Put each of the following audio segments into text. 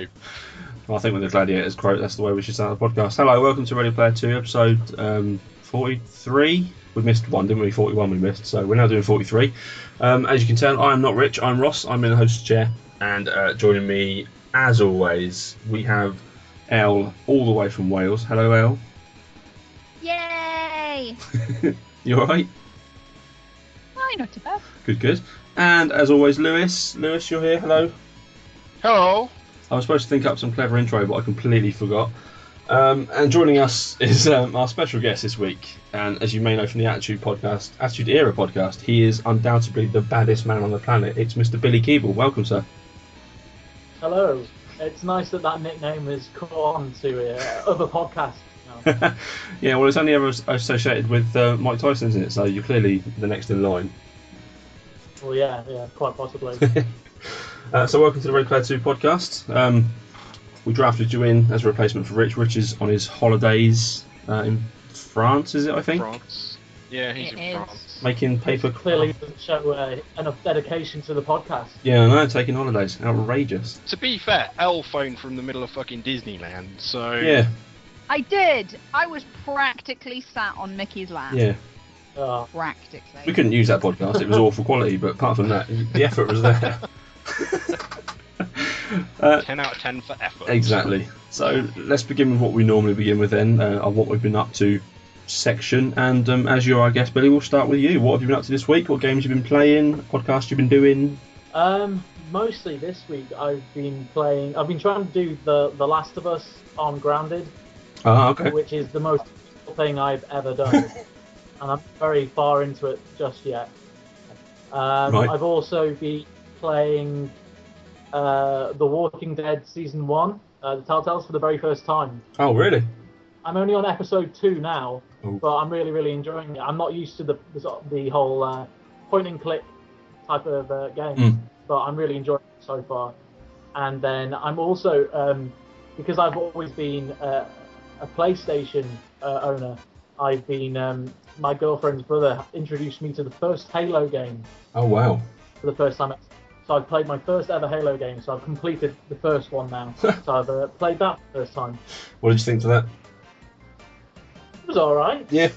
That, that too. Well, I think with the Gladiators quote, that's the way we should start the podcast. Hello, welcome to Ready Player 2, episode um, 43. We missed one, didn't we? 41 we missed, so we're now doing 43. Um, as you can tell, I am not Rich, I'm Ross, I'm in the host chair, and uh, joining me, as always, we have Elle, all the way from Wales. Hello, Elle. Yay! You alright? Oh, not too bad. Good, good. And as always, Lewis. Lewis, you're here. Hello. Hello. I was supposed to think up some clever intro, but I completely forgot. Um, and joining us is um, our special guest this week. And as you may know from the Attitude podcast, Attitude Era podcast, he is undoubtedly the baddest man on the planet. It's Mr. Billy Keeble. Welcome, sir. Hello. It's nice that that nickname has caught on to uh, other podcasts. now. yeah, well, it's only ever associated with uh, Mike Tyson, isn't it? So you're clearly the next in line. well, yeah, yeah, quite possibly. Uh, so welcome to the Ready Player 2 podcast. Um, we drafted you in as a replacement for Rich. Rich is on his holidays uh, in France, is it, I think? France. Yeah, he's It in is. France. Making paper Clearly doesn't show uh, enough dedication to the podcast. Yeah, I know, taking holidays. Outrageous. To be fair, Elle phoned from the middle of fucking Disneyland, so Yeah, I did. I was practically sat on Mickey's lap. yeah. Uh, Practically. We couldn't use that podcast. It was awful quality, but apart from that, the effort was there. uh, 10 out of 10 for effort. exactly. So let's begin with what we normally begin with then, uh, of what we've been up to section. And um, as you're our guest, Billy, we'll start with you. What have you been up to this week? What games you've been playing? Podcast you've been doing? um, mostly this week I've been playing. I've been trying to do the The Last of Us on Grounded, Ah, okay. which is the most thing I've ever done, and I'm very far into it just yet. Um, Right. I've also been playing uh, The Walking Dead season one, uh, the Telltales for the very first time. Oh, really? I'm only on episode two now, Oh. but I'm really, really enjoying it. I'm not used to the the, the whole uh, point and click type of uh, game, Mm. but I'm really enjoying it so far. And then I'm also um, because I've always been uh, a PlayStation uh, owner. I've been um, my girlfriend's brother introduced me to the first Halo game Oh, wow. for the first time. So I've played my first ever Halo game. So I've completed the first one now. so I've uh, played that for the first time. What did you think to that? It was all right. Yeah.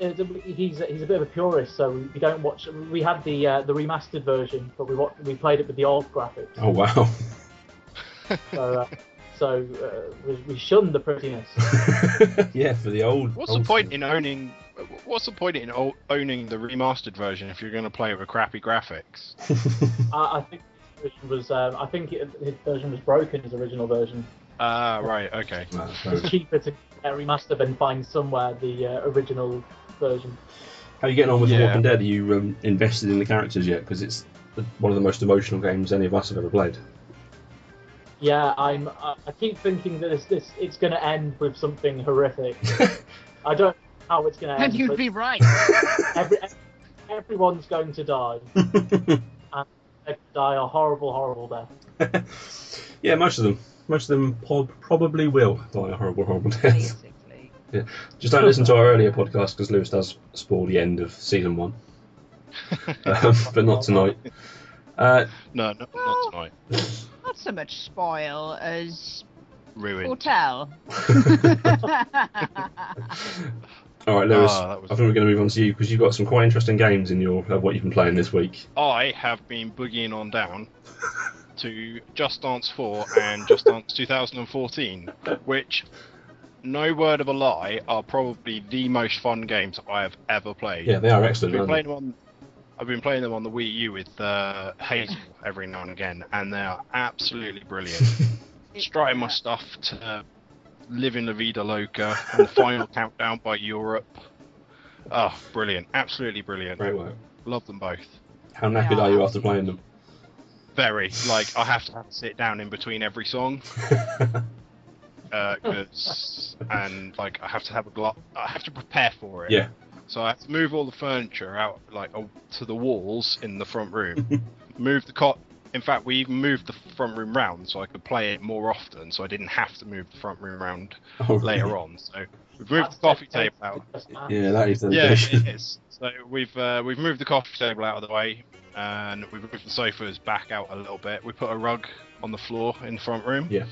It's a- he's he's a bit of a purist, so we, we don't watch. We had the uh, the remastered version, but we wa- we played it with the old graphics. Oh, wow. So uh, so uh, we, we shunned the prettiness. yeah, for the old. What's the point school. in owning? What's the point in owning the remastered version if you're going to play it with crappy graphics? I, I think his version was um, I think it, his version was broken. His original version. Ah, right, okay. It's cheaper to get remastered than find somewhere the uh, original version. How are you getting on with The Yeah. Walking Dead? Are you um, invested in the characters yet? Because it's one of the most emotional games any of us have ever played. Yeah, I'm. I I keep thinking that this, this it's going to end with something horrific. I don't know how it's going to end. And you'd be right. every, everyone's going to die. and they die a horrible, horrible death. yeah, most of them. Most of them po- probably will die a horrible, horrible death. Basically. Just don't listen to our earlier podcast because Lewis does spoil the end of season one, um, but not tonight. Uh, No, no, Well- not tonight. Not so much spoil as Ruined. foretell. All right, Lewis. Ah, was- I think we're going to move on to you because you've got some quite interesting games in your of what you've been playing this week. I have been boogieing on down to Just Dance 4 and Just Dance 2014, which, no word of a lie, are probably the most fun games I have ever played. Yeah, they are excellent. I've excellent. been Aren't playing they? them on. I've been playing them on the Wii U with uh, Hazel every now and again, and they are absolutely brilliant. Starting my stuff to Living La Vida Loca and the final countdown by Europe. Oh, brilliant! Absolutely brilliant. Great work. Love them both. How knackered are you after playing them? Very. Like I have to, have to sit down in between every song, uh 'cause- and like I have to have a glo- I have to prepare for it. yeah. So I have to move all the furniture out like to the walls in the front room. move the cot. In fact, we even moved the front room round so I could play it more often, so I didn't have to move the front room round Oh, later on. So we've moved the coffee table out. Yeah, that is Yeah, dedication. it is. So we've uh, we've moved the coffee table out of the way, and we've moved the sofas back out a little bit. We put a rug on the floor in the front room. Yeah.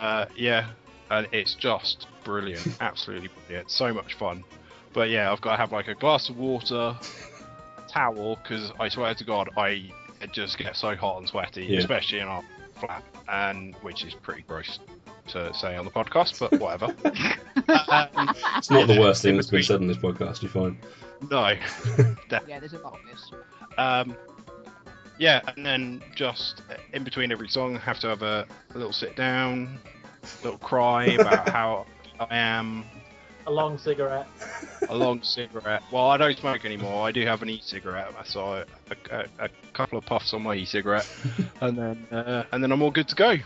Uh, yeah, and it's just brilliant, absolutely brilliant. So much fun. But yeah, I've got to have like a glass of water, towel, because I swear to God, I it just get so hot and sweaty, Yeah. especially in our flat, and which is pretty gross to say on the podcast, but whatever. um, It's not the worst thing that's been said on this podcast. You find. no. yeah, there's a lot of this. Um, yeah, and then just in between every song, have to have a, a little sit down, a little cry about how I am, A long cigarette. a long cigarette. Well, I don't smoke anymore. I do have an e-cigarette, I so a couple of puffs on my e-cigarette, and then uh, and then I'm all good to go.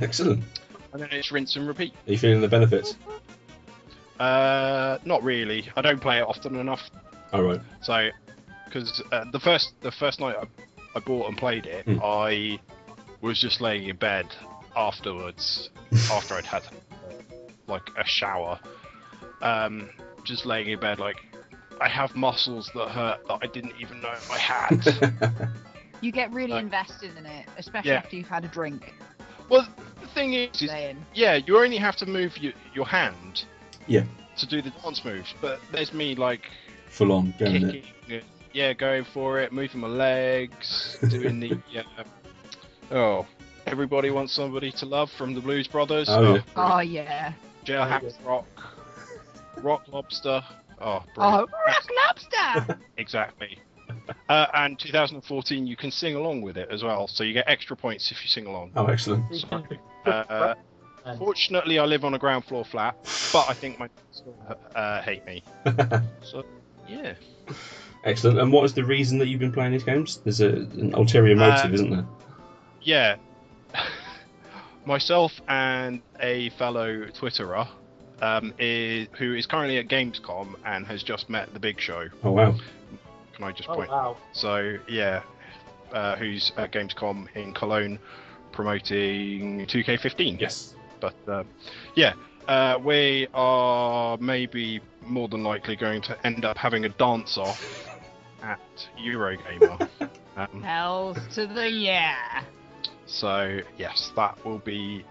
Excellent. And then it's rinse and repeat. Are you feeling the benefits? Uh, not really. I don't play it often enough. All right. So, because uh, the first the first night I, I bought and played it, Hmm. I was just laying in bed afterwards, after I'd had like a shower, um, just laying in bed like I have muscles that hurt that I didn't even know I had. You get really Like- invested in it, especially Yeah. after you've had a drink. well, the thing is, is yeah, you only have to move your, your hand. Yeah. To do the dance moves, but there's me like Full on going it. kicking, it, yeah, going for it, moving my legs, doing the uh, oh, everybody wants somebody to love from the Blues Brothers. Oh, yeah. oh yeah, Jailhouse Rock, Rock Lobster. Oh, oh rock lobster. exactly. Uh, and 2014, you can sing along with it as well, so you get extra points if you sing along. Oh, excellent. Uh, fortunately, I live on a ground floor flat, but I think my neighbours uh, hate me. So yeah. excellent. And what is the reason that you've been playing these games? There's a, an ulterior motive, Uh, isn't there? yeah, myself and a fellow Twitterer, um, is, who is currently at Gamescom and has just met the Big Show. Oh wow. Can I just point? oh point? wow. So yeah, uh, who's at Gamescom in Cologne promoting 2K15. Yes. But uh, yeah, uh, we are maybe more than likely going to end up having a dance off at Eurogamer. um, Hells to the yeah. So yes, that will be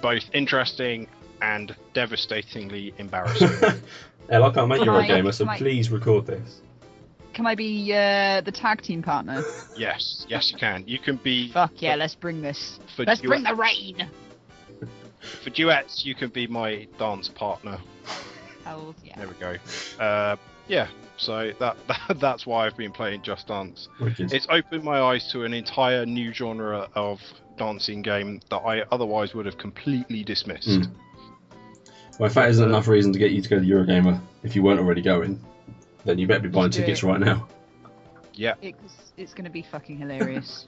both interesting and devastatingly embarrassing. Hell, I can't make Can you a I- gamer, so can I- please record this. Can I be uh, the tag team partner? yes, yes, you can. You can be Fuck yeah, let's bring this. for, Let's duet- bring the rain. for duets. You can be my dance partner. Hells yeah. There we go. Uh, yeah. So that, that that's why I've been playing Just Dance. Wicked. It's opened my eyes to an entire new genre of dancing game that I otherwise would have completely dismissed. Mm. Well, if that isn't enough reason to get you to go to Eurogamer, if you weren't already going, then you better be buying Just do tickets it. right now. Yeah. It's, it's gonna be fucking hilarious.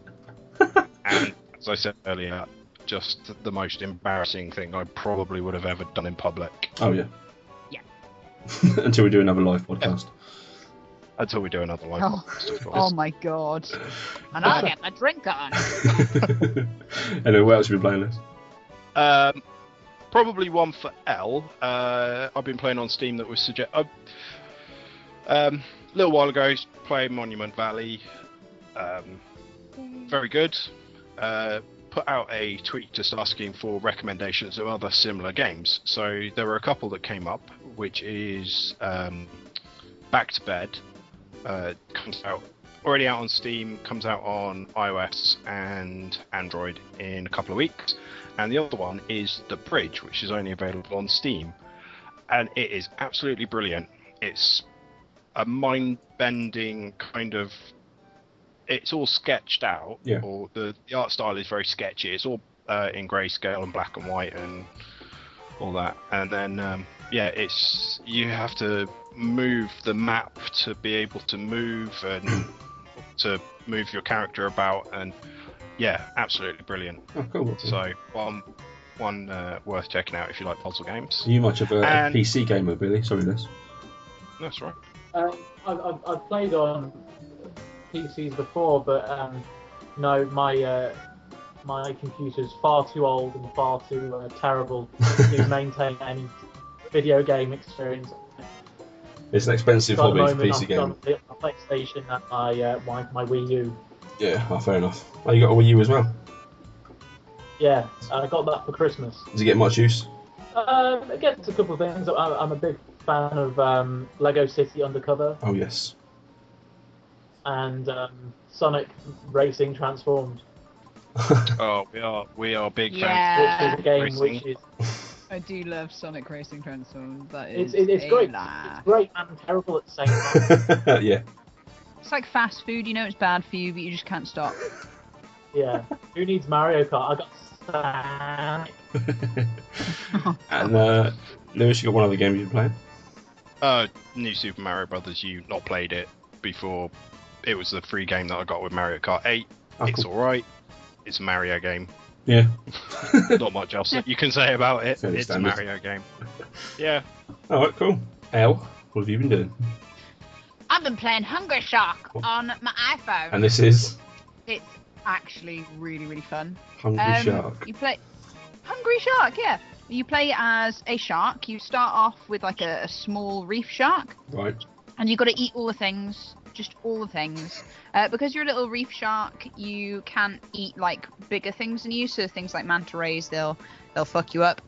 And as I said earlier, just the most embarrassing thing I probably would have ever done in public Oh yeah. Yeah. Until we do another live podcast. until we do another live Oh. podcast, of oh my god. And I'll get the drink on. anyway, what else have you been playing this? Um, probably one for Elle. Uh, I've been playing on Steam that was suggest. Uh, um, a little while ago, playing Monument Valley. Um, very good. Uh, put out a tweet just asking for recommendations of other similar games. So there were a couple that came up, which is um, Back to Bed. Uh, comes out already out on Steam, comes out on iOS and Android in a couple of weeks. And the other one is The Bridge, which is only available on Steam. And it is absolutely brilliant. It's a mind bending kind of. It's all sketched out, Yeah. or the, the art style is very sketchy. It's all uh, in grayscale and black and white and all that. And then, um, yeah, it's you have to move the map to be able to move and to move your character about. And yeah, absolutely brilliant. Oh, cool. So one one uh, worth checking out if you like puzzle games. Are you much of a, a And- PC gamer, Billy? Sorry, Liz. That's right. Um, I've, I've, I've played on PCs before, but um, no, my uh, my computer's far too old and far too uh, terrible to maintain any video game experience. It's an expensive So at the hobby for moment, PC I've gaming. got the PlayStation and my, uh, my my Wii U. Yeah, oh, fair enough. Oh, you got a Wii U as well. Yeah, I got that for Christmas. Does it get much use? Um, it gets a couple of things. I'm, I'm a big fan of um, Lego City Undercover Oh yes. and um, Sonic Racing Transformed, Oh, we are we are big Yeah. which is a game Racing. which is I do love Sonic Racing Transformed. That is it's, it's a great. laugh. It's great and terrible at the same time. yeah. It's like fast food. You know it's bad for you, but you just can't stop. yeah. Who needs Mario Kart? I got Sonic. and uh, Lewis, you got one other game you've been playing? Uh, New Super Mario Brothers. You not played it before? It was the free game that I got with Mario Kart 8. Oh, it's cool. all right. It's a Mario game. Yeah. Not much else that you can say about it. Fairly it's standard. a Mario game. Yeah. All right, cool. Elle, what have you been doing? I've been playing Hungry Shark on my iPhone. And this is It's actually really, really fun. Hungry Um, Shark. You play Hungry Shark, yeah. You play as a shark. You start off with like a, a small reef shark, Right. and you've got to eat all the things, just all the things. Uh, because you're a little reef shark, you can't eat like bigger things than you. So things like manta rays, they'll they'll fuck you up.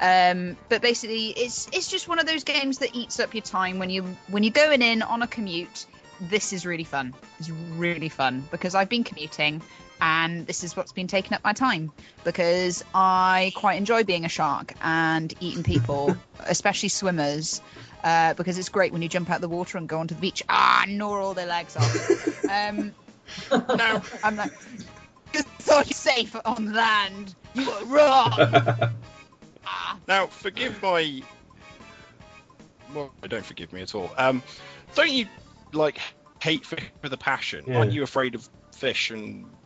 Um, but basically, it's it's just one of those games that eats up your time when you when you're going in on a commute. This is really fun. It's really fun because I've been commuting and this is what's been taking up my time because I quite enjoy being a shark and eating people, especially swimmers, uh, because it's great when you jump out of the water and go onto the beach. Ah, gnaw all their legs off. um, no, I'm like, you thought you're safe on land. You were wrong. Ah. Now, forgive my. Well, don't forgive me at all. Um, don't you like hate fish with a passion? Yeah. Aren't you afraid of fish and I am.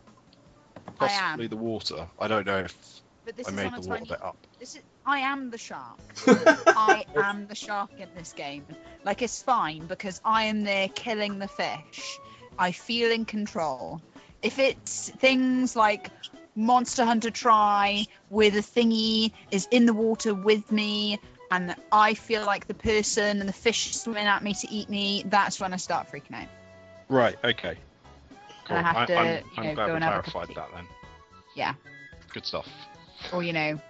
Possibly the water? I don't know if But this I is made the water tiny bit up. This is I am the shark. I am the shark in this game. Like it's fine because I am there killing the fish. I feel in control. If it's things like Monster Hunter Tri, where the thingy is in the water with me, and I feel like the person and the fish swimming at me to eat me, that's when I start freaking out. Right. Okay. Cool. And I have to, I'm, you I'm know, glad go we and have a cup of clarified tea. that then. Yeah. Good stuff. Or you know,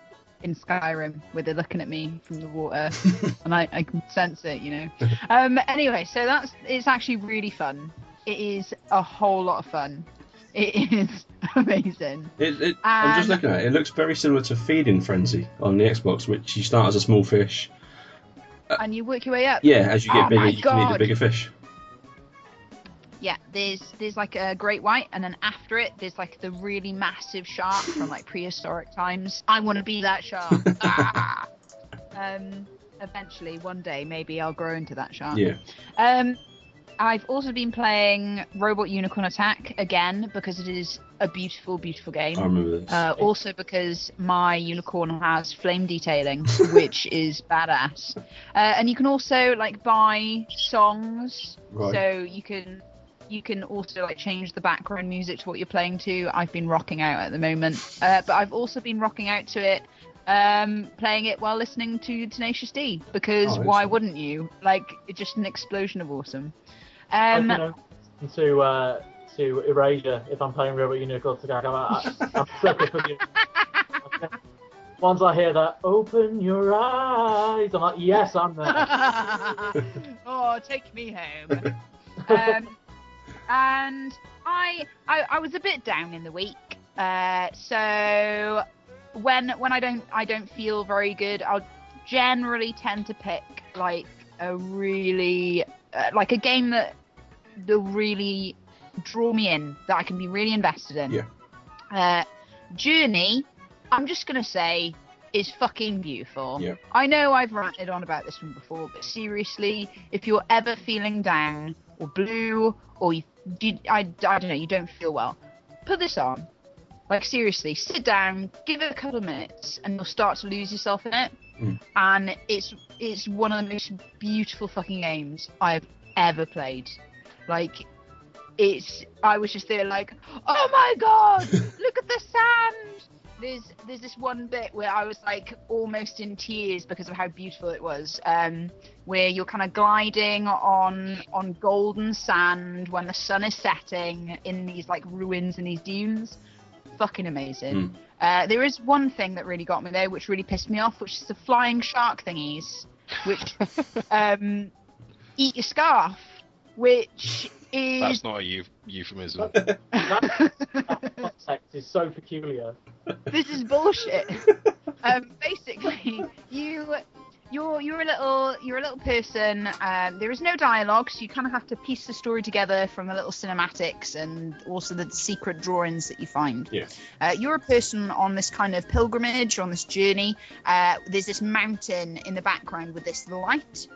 in Skyrim where they're looking at me from the water, and I, I can sense it. You know. Um. Anyway, so that's it's actually really fun. It is a whole lot of fun. It is amazing. It, it, I'm just looking at it. It looks very similar to Feeding Frenzy on the Xbox, which you start as a small fish. And you work your way up. Yeah, as you get Oh bigger, my you can eat the bigger fish. Yeah, there's there's like a great white, and then after it, there's like the really massive shark from like prehistoric times. I want to be that shark. Ah! Um, eventually, one day, maybe I'll grow into that shark. Yeah. Um, I've also been playing Robot Unicorn Attack again because it is a beautiful, beautiful game. I remember this. Uh, also because my unicorn has flame detailing, which is badass. Uh, and you can also like buy songs, Right. so you can you can also like change the background music to what you're playing to. I've been rocking out at the moment, uh, but I've also been rocking out to it um, playing it while listening to Tenacious D because Oh, why wouldn't you? Like, it's just an explosion of awesome. I Um, only listen to uh, to Erasure if I'm playing Robot Unicorn. I, I, I'm sucker for you. Once I hear that, open your eyes, I'm like, yes, I'm there. oh, take me home. um, and I, I, I was a bit down in the week. Uh, so when when I don't I don't feel very good, I'll generally tend to pick like a really uh, like a game that will really draw me in, that I can be really invested in. Yeah. Uh, Journey, I'm just gonna say, is fucking beautiful. Yeah. I know I've ranted on about this one before, but seriously, if you're ever feeling down or blue or you, you I, I don't know, you don't feel well, put this on. Like seriously, sit down, give it a couple of minutes, and you'll start to lose yourself in it. Mm. And it's it's one of the most beautiful fucking games I've ever played. Like, it's I was just there like, oh my god, look at the sand. There's there's this one bit where I was like almost in tears because of how beautiful it was. Um, where you're kind of gliding on on golden sand when the sun is setting in these like ruins and these dunes. Fucking amazing. Mm. Uh, there is one thing that really got me there, which really pissed me off, which is the flying shark thingies, which um, eat your scarf, which is That's not a euf- euphemism. That context is so peculiar. this is bullshit. um, basically, you you're you're a little you're a little person. Um, there is no dialogue, so you kind of have to piece the story together from the little cinematics and also the secret drawings that you find. Yeah. Uh, you're a person on this kind of pilgrimage, on this journey. Uh, there's this mountain in the background with this light.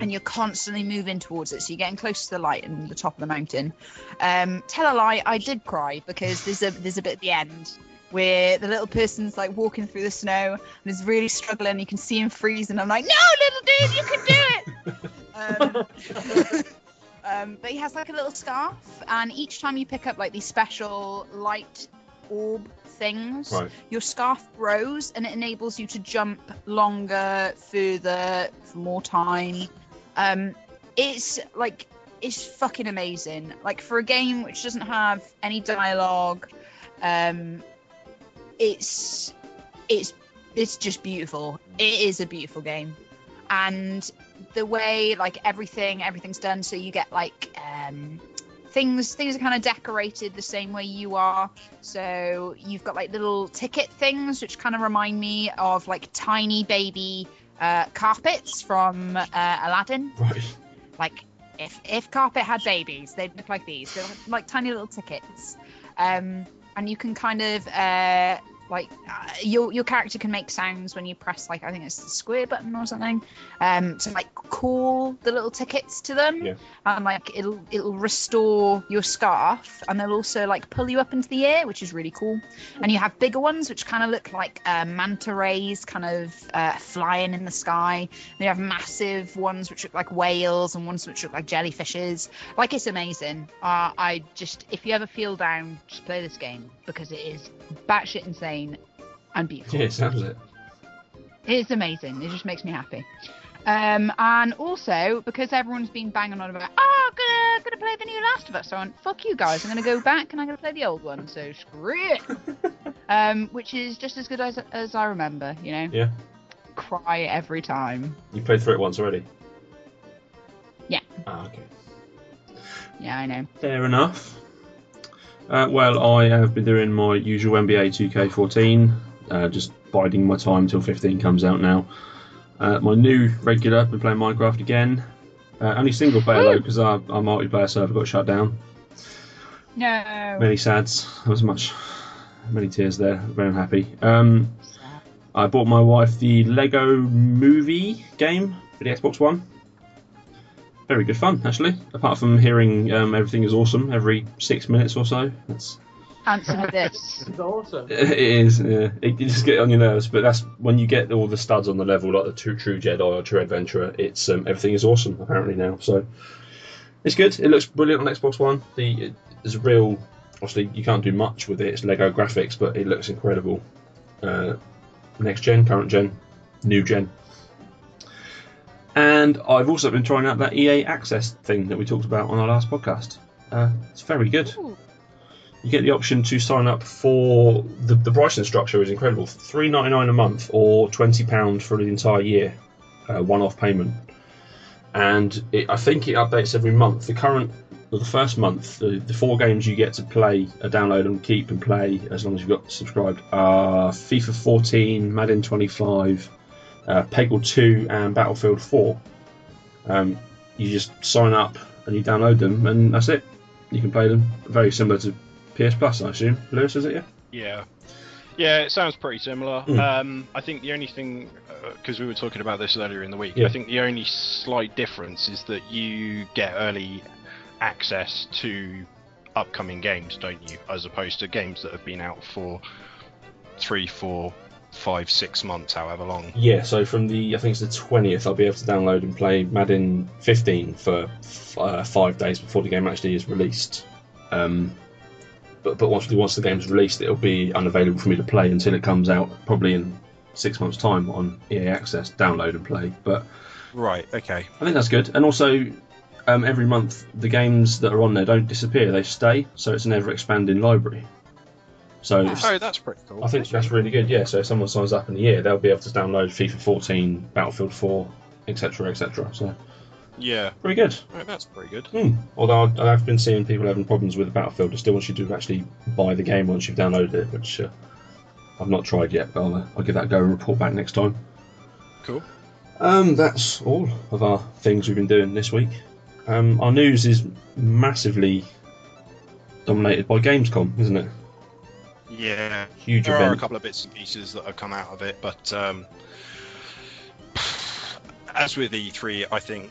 And you're constantly moving towards it, so you're getting close to the light and the top of the mountain. Um, tell a lie, I did cry because there's a there's a bit at the end where the little person's like walking through the snow and is really struggling. You can see him freeze, and I'm like, no, little dude, you can do it. um, um, but he has like a little scarf, and each time you pick up like these special light orb things, Right. your scarf grows and it enables you to jump longer, further, for more time. Um, it's like it's fucking amazing. Like for a game which doesn't have any dialogue, um, it's it's it's just beautiful. It is a beautiful game, and the way like everything everything's done, so you get like um, things things are kind of decorated the same way you are. So you've got like little ticket things, which kind of remind me of like tiny baby uh, carpets from uh, Aladdin. Right. Like if if carpet had babies, they'd look like these. They're like tiny little tickets, um, and you can kind of uh, like uh, your your character can make sounds when you press like I think it's the square button or something, um, to like call the little tickets to them, Yeah. and like it'll it'll restore your scarf, and they'll also like pull you up into the air, which is really cool. And you have bigger ones which kind of look like uh, manta rays, kind of uh, flying in the sky. They have massive ones which look like whales and ones which look like jellyfishes. Like it's amazing. Uh, I just, if you ever feel down, just play this game because it is batshit insane and beautiful. Yeah, sounds it. It's amazing. It just makes me happy. Um, and also because everyone's been banging on about, oh, gonna gonna play the new Last of Us. So I went, fuck you guys. I'm gonna go back and I'm gonna play the old one. So screw it. um, which is just as good as as I remember. You know. Yeah. Cry every time. You played through it once already. Yeah. Ah, okay. Yeah, I know. Fair enough. Uh, well, I have been doing my usual NBA 2K14, uh, just biding my time till 15 comes out now. Uh, my new regular, been playing Minecraft again. Uh, only single player though, because our, our multiplayer server got shut down. No. Many sads. There was much, many tears there. Very unhappy. Um, I bought my wife the Lego Movie game for the Xbox One. Very good fun, actually. Apart from hearing um, everything is awesome every six minutes or so. That's Answer me this. It's awesome. it is. Yeah. It, you just get on your nerves, but that's when you get all the studs on the level, like the true, true Jedi or true adventurer. It's um, everything is awesome apparently now. So it's good. It looks brilliant on Xbox One. The it, there's a real. Obviously, you can't do much with it. It's Lego graphics, but it looks incredible. Uh, next gen, current gen, new gen. And I've also been trying out that EA Access thing that we talked about on our last podcast. Uh, it's very good. Ooh. You get the option to sign up for the, the pricing structure is incredible. Three ninety nine a month or twenty pound for the entire year, uh, one off payment. And it, I think it updates every month. The current, well, the first month, the, the four games you get to play, uh, download and keep and play as long as you've got subscribed are FIFA 14, Madden 25, uh, Peggle 2, and Battlefield 4. Um, you just sign up and you download them, and that's it. You can play them. Very similar to PS Plus, I assume. Lewis, is it? Yeah. Yeah. Yeah, it sounds pretty similar. Hmm. Um, I think the only thing, because we were talking about this earlier in the week, Yeah. I think the only slight difference is that you get early access to upcoming games, don't you? As opposed to games that have been out for three, four, five, six months, however long. Yeah. So from the, I think it's the twentieth, I'll be able to download and play Madden 15 for f- uh, five days before the game actually is released. Um, but but once once the game's released, it'll be unavailable for me to play until it comes out, probably in six months' time on EA Access. Download and play. But Right. Okay. I think that's good. And also, um, every month the games that are on there don't disappear; they stay. So it's an ever-expanding library. So Oh, that's pretty cool. I think that's really good. Yeah. So if someone signs up in a year, they'll be able to download FIFA 14, Battlefield 4, etc., etc. So Yeah. pretty good. Right, that's pretty good. Hmm. Although I- I've been seeing people having problems with Battlefield. They still want you to actually buy the game once you've downloaded it, which uh, I've not tried yet. But I'll, uh, I'll give that a go and report back next time. Cool. Um, that's all of our things we've been doing this week. Um, our news is massively dominated by Gamescom, isn't it? Yeah. Huge There are a couple of bits and pieces that have come out of it, but um, as with E3, I think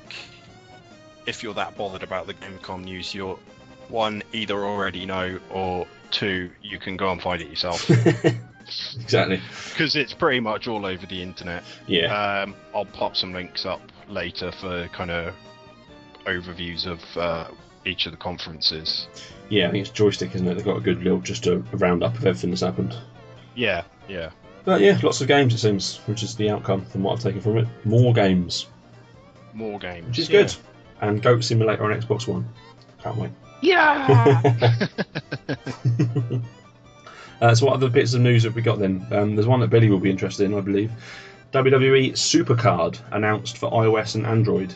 if you're that bothered about the Gamescom news, you're one either already know, or two you can go and find it yourself exactly. because it's pretty much all over the internet. Yeah. Um, I'll pop some links up later for kind of overviews of uh, each of the conferences. Yeah, I think it's Joystiq, isn't it? They've got a good little just a, a roundup of everything that's happened. Yeah, yeah. But yeah, lots of games it seems, which is the outcome from what I've taken from it. More games, More games. which is yeah. good. And Goat Simulator on Xbox One. Can't wait. Yeah. uh, so what other bits of news have we got then? Um, there's one that Billy will be interested in, I believe. WWE Supercard announced for iOS and Android.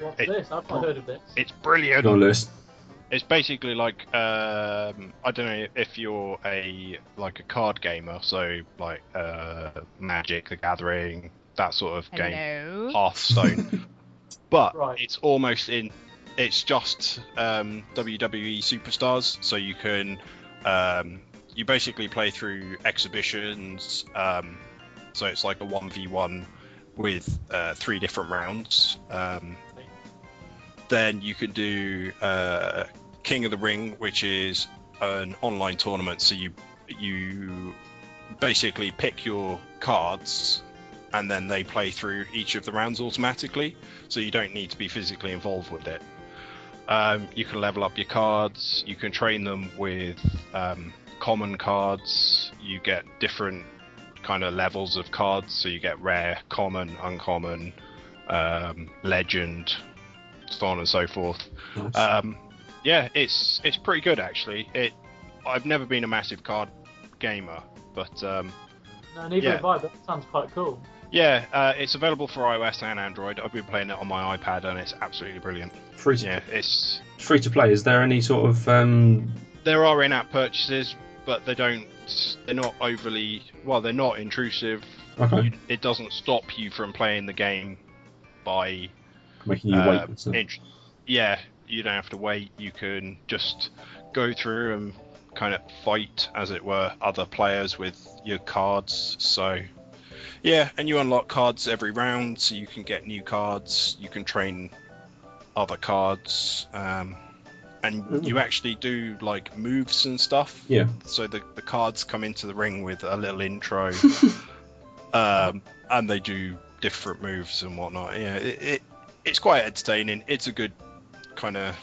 What's It- this? I've not heard of this. It's brilliant. Go on, Lewis. It's basically like um, I don't know if you're a like a card gamer, so like uh, Magic, The Gathering, that sort of game, Hello. Hearthstone. but Right. it's almost in. It's just um, WWE superstars, so you can um, you basically play through exhibitions. Um, so it's like a one v one with uh, three different rounds. Um, then you can do uh, King of the Ring, which is an online tournament. So you you basically pick your cards, and then they play through each of the rounds automatically. So you don't need to be physically involved with it. Um, you can level up your cards. You can train them with um, common cards. You get different kind of levels of cards. So you get rare, common, uncommon, um, legend, so on and so forth. Nice. Yeah, it's it's pretty good actually. It I've never been a massive card gamer, but um, No, neither yeah. have I. That sounds quite cool. yeah, uh, it's available for iOS and Android. I've been playing it on my iPad and it's absolutely brilliant. free, to, Yeah, it's free to play. Is there any sort of um, there are in-app purchases, but they don't. They're not overly well. They're not intrusive. okay You, it doesn't stop you from playing the game by making you uh, wait? int- yeah, you don't have to wait. You can just go through and kind of fight, as it were, other players with your cards. So, yeah, and you unlock cards every round, so you can get new cards. You can train other cards, um, and Ooh. you actually do like moves and stuff. Yeah. So the the cards come into the ring with a little intro, um, and they do different moves and whatnot. Yeah, it, it it's quite entertaining. It's a good kind of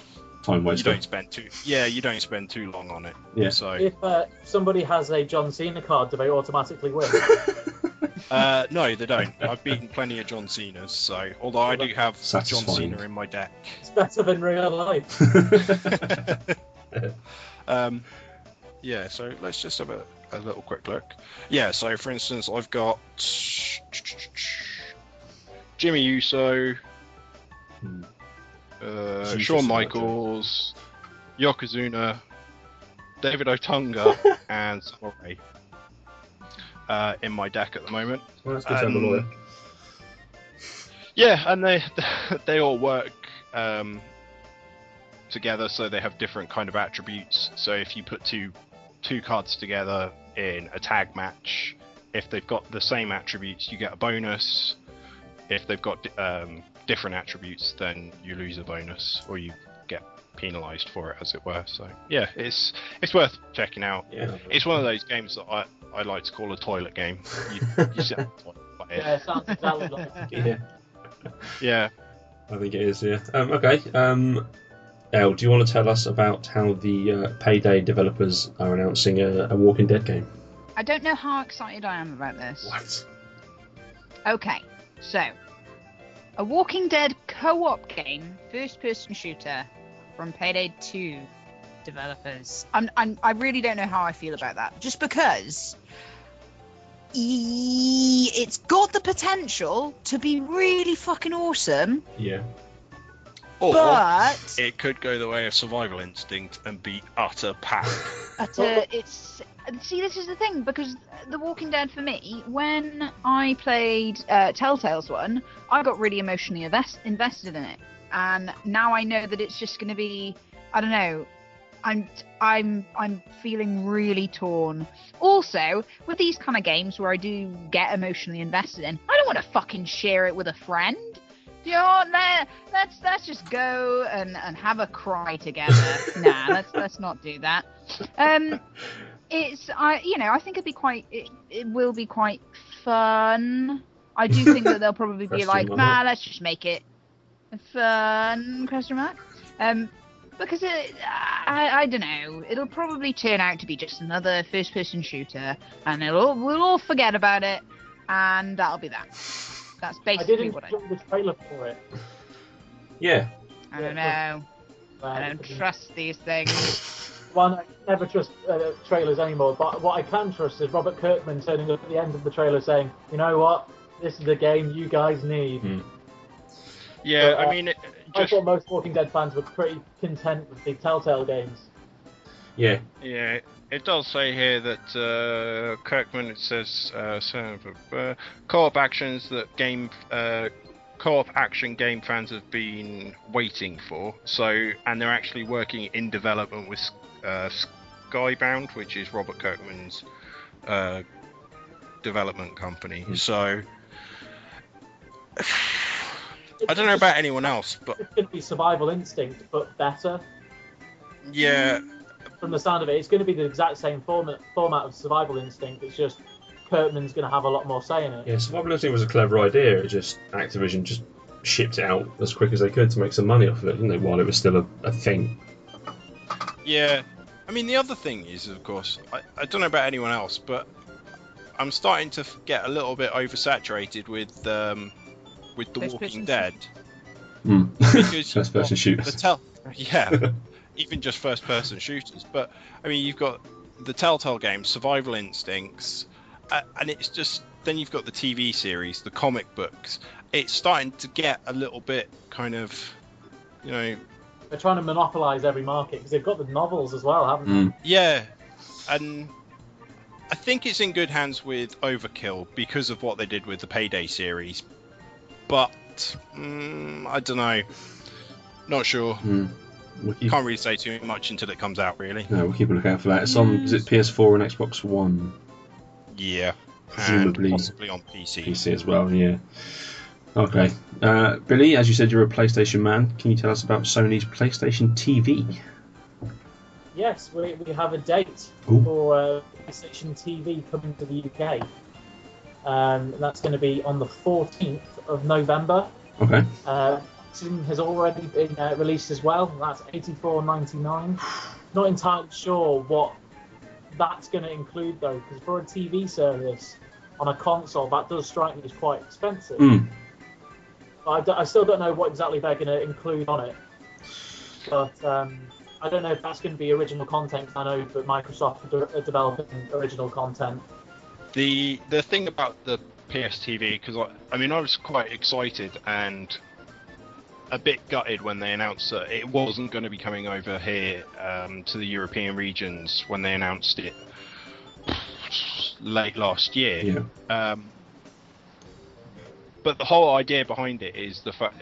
time you don't spend too yeah you don't spend too long on it. Yeah. So If uh, somebody has a John Cena card, do they automatically win? uh, no, they don't. I've beaten plenty of John Cena's. So although I do have John Cena in my deck. it's better than real life. um, yeah, so let's just have a, a little quick look. Yeah, so for instance, I've got Jimmy Uso, Hmm. Uh, Super Shawn Samoa Michaels, Yokozuna, David Otunga, and Samurai uh, in my deck at the moment. Well, that's good to have a Um. Yeah, and they they all work um, together, so they have different kind of attributes. So if you put two two cards together in a tag match, if they've got the same attributes, you get a bonus. If they've got um, different attributes, then you lose a bonus, or you get penalised for it, as it were. So yeah, it's it's worth checking out. Yeah. It's one of those games that I, I like to call a toilet game. You, you sit on the toilet, play it. Yeah, sounds exactly like yeah. yeah. I think it is, yeah. Um, okay. Um, Elle, do you want to tell us about how the uh, Payday developers are announcing a, a Walking Dead game? I don't know how excited I am about this. What? Okay, so a Walking Dead co-op game, first-person shooter from Payday 2 developers. I'm, I'm, I really don't know how I feel about that, just because e- it's got the potential to be really fucking awesome, Yeah. Or but it could go the way of survival instinct and be utter pack. at a, it's see this is the thing because the walking dead for me when i played uh, telltale's one i got really emotionally invest- invested in it and now i know that it's just going to be i don't know i'm i'm i'm feeling really torn also with these kind of games where i do get emotionally invested in i don't want to fucking share it with a friend you know? Let, let's let's just go and, and have a cry together. nah, let's let's not do that. Um, it's I you know I think it'd be quite it, it will be quite fun. I do think that they'll probably be like, mark. nah, let's just make it fun question mark. Um, because it, I I don't know, it'll probably turn out to be just another first person shooter, and it'll we'll all forget about it, and that'll be that. That's basically what I basically didn't what I. enjoy the trailer for it. Yeah. I don't know. I don't trust these things. One, I never trust uh, trailers anymore. But what I can trust is Robert Kirkman turning up at the end of the trailer saying, "You know what? This is the game you guys need." Hmm. Yeah, But, uh, I mean, it, I thought most Walking Dead fans were pretty content with the Telltale games. Yeah. yeah, it does say here that uh, Kirkman it says uh, uh, co-op actions that game uh, co-op action game fans have been waiting for. So, and they're actually working in development with uh, Skybound, which is Robert Kirkman's uh, development company. Hmm. So. I don't know about anyone else, but It's going to be Survival Instinct, but better. yeah, From the sound of it, it's going to be the exact same format format of Survival Instinct. It's just Kirkman's going to have a lot more say in it. Yeah, Survival Instinct was a clever idea. It just Activision just shipped it out as quick as they could to make some money off of it, didn't they? While it was still a, a thing. Yeah, I mean the other thing is, of course, I, I don't know about anyone else, but I'm starting to get a little bit oversaturated with um, with The First Walking person Dead Mm. because First person shooters. tell, yeah, even just first person shooters. But I mean, you've got the Telltale games, Survival Instincts, uh, and it's just then you've got the TV series, the comic books. It's starting to get a little bit kind of, you know, They're trying to monopolize every market because they've got the novels as well, haven't they? Mm. Yeah, and I think it's in good hands with Overkill because of what they did with the Payday series. But mm, I don't know. Not sure. Mm. We'll keep, Can't really say too much until it comes out, really. no, we'll keep a lookout for that. It's on. Is it PS4 and Xbox One? Yeah, Presumably and possibly on PC. PC as well. Yeah. Okay. Uh, Billy, as you said, you're a PlayStation man. Can you tell us about Sony's PlayStation TV? Yes, we, we have a date Ooh. for uh, PlayStation TV coming to the UK. Um, that's going to be on the 14th of November. Okay. Uh, has already been uh, released as well. That's eighty four ninety nine. Not entirely sure what that's going to include though, because for a TV service on a console, that does strike me as quite expensive. Mm. But I, d- I still don't know what exactly they're going to include on it. But um, I don't know if that's going to be original content. I know that Microsoft are de- are developing original content. The the thing about the PSTV because I, I mean I was quite excited and a bit gutted when they announced that it wasn't going to be coming over here um, to the European regions when they announced it late last year. Yeah. Um, but the whole idea behind it is the fact.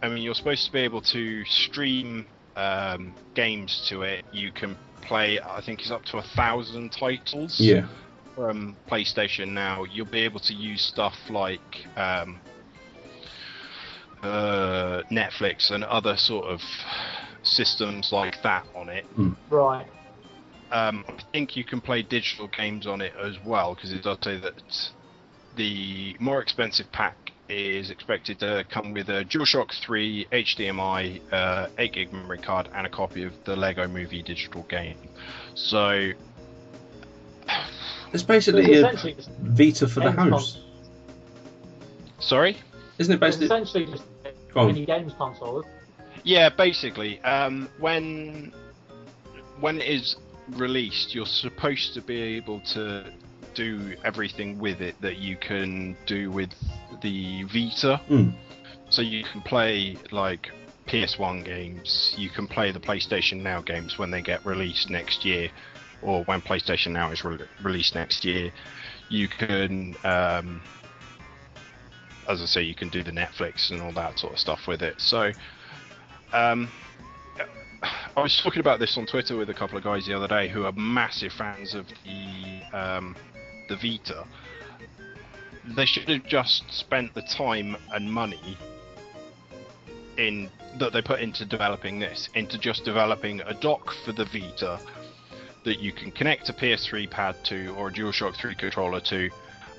I mean, you're supposed to be able to stream um, games to it. You can play. I think it's up to a thousand titles Yeah. from PlayStation now. You'll be able to use stuff like um, uh, Netflix and other sort of systems like that on it. Right. Um, I think you can play digital games on it as well because it does say that the more expensive pack is expected to come with a DualShock 3 HDMI, uh, 8 gig memory card, and a copy of the Lego Movie digital game. So It's basically it's a Vita for the Games house, sorry. isn't it? it's Basically, essentially just Go a mini games console. Yeah, basically, um, when when it is released, you're supposed to be able to do everything with it that you can do with the Vita. Mm. So you can play like PS1 games, you can play the PlayStation Now games when they get released next year, or when PlayStation Now is re- released next year. You can, um, as I say, you can do the Netflix and all that sort of stuff with it. So, um, I was talking about this on Twitter with a couple of guys the other day who are massive fans of the um, the Vita. They should have just spent the time and money in that they put into developing this into just developing a dock for the Vita that you can connect a PS3 pad to or a DualShock 3 controller to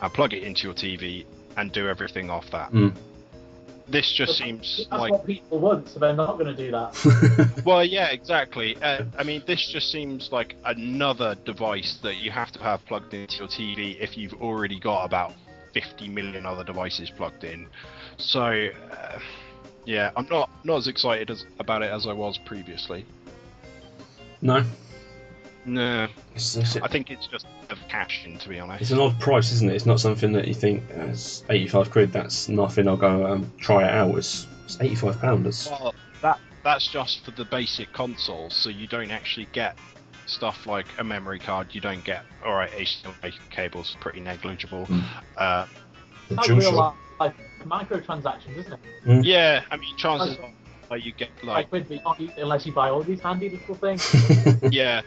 and plug it into your TV and do everything off that. Mm. This just But seems That's like what people want, so they're not going to do that. well, yeah, exactly. Uh, I mean, this just seems like another device that you have to have plugged into your TV if you've already got about 50 million other devices plugged in. So, uh, yeah, I'm not not as excited as, about it as I was previously. no, No, I think it's just of cash in, to be honest. it's an odd price, isn't it? It's not something that you think as it's eighty-five quid. That's nothing. I'll go um, try it out. It's, it's eighty-five pounds. Well, that that's just for the basic console, so you don't actually get stuff like a memory card. You don't get all right. HDMI cables pretty negligible. Mm. Uh, It's like real life microtransactions, isn't it? yeah, I mean chances are you get Like, like with the, unless you buy all these handy little things. yeah.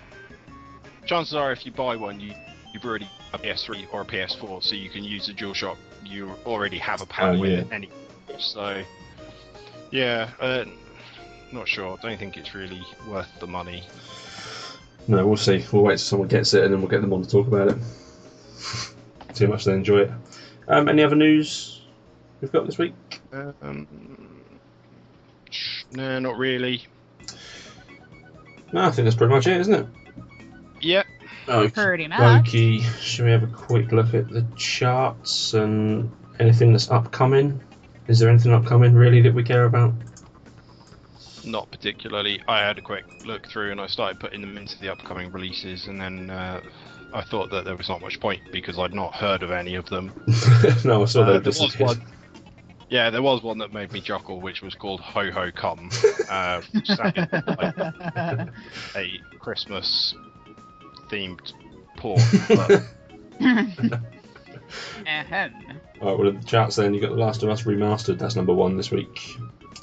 Chances are if you buy one, you you've already a PS3 or a PS4, so you can use the DualShock. You already have a pad Oh, with yeah. it anyway. So yeah, uh, not sure. Don't think it's really worth the money. No, we'll see. We'll wait till someone gets it, and then we'll get them on to talk about it. See how much they enjoy it. Um, any other news we've got this week? Um, no, not really. No, I think that's pretty much it, isn't it? Yep. Okay. Pretty much. Loki. Should we have a quick look at the charts and anything that's upcoming? Is there anything upcoming really that we care about? Not particularly. I had a quick look through and I started putting them into the upcoming releases, and then uh, I thought that there was not much point because I'd not heard of any of them. no, I saw Uh, they there was one. Yeah, there was one that made me chuckle, which was called Ho Ho Come, uh, which sounded like a Christmas themed porn. But Ahem. Alright, well, in the charts then, you got The Last of Us Remastered, that's number one this week,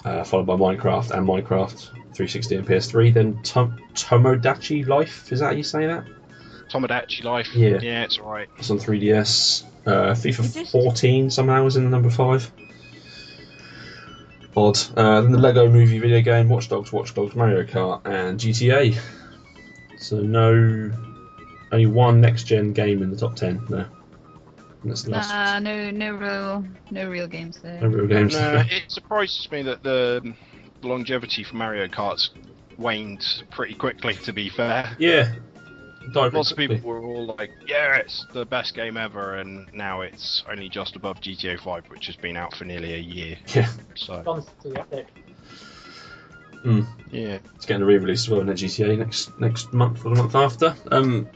uh, followed by Minecraft and Minecraft 360 and PS3. Then Tom- Tomodachi Life, is that how you say that? Tomodachi Life, Yeah. yeah, it's alright. It's on 3DS. Uh, FIFA 14 somehow was in the number five. Odd. Uh, then the Lego Movie video game, Watch Dogs, Watch Dogs, Mario Kart, and GTA. So no, only one next gen game in the top 10. No, that's the last. Nah, no, no real, no real games there. no real games. No, it surprises me that the the longevity for Mario Kart's waned pretty quickly. To be fair, Yeah. Died lots of people were all like, "Yeah, it's the best game ever," and now it's only just above GTA 5, which has been out for nearly a year. Yeah. So Honestly, epic. Mm. yeah, It's getting a re-release as well in the GTA next next month or the month after. Um,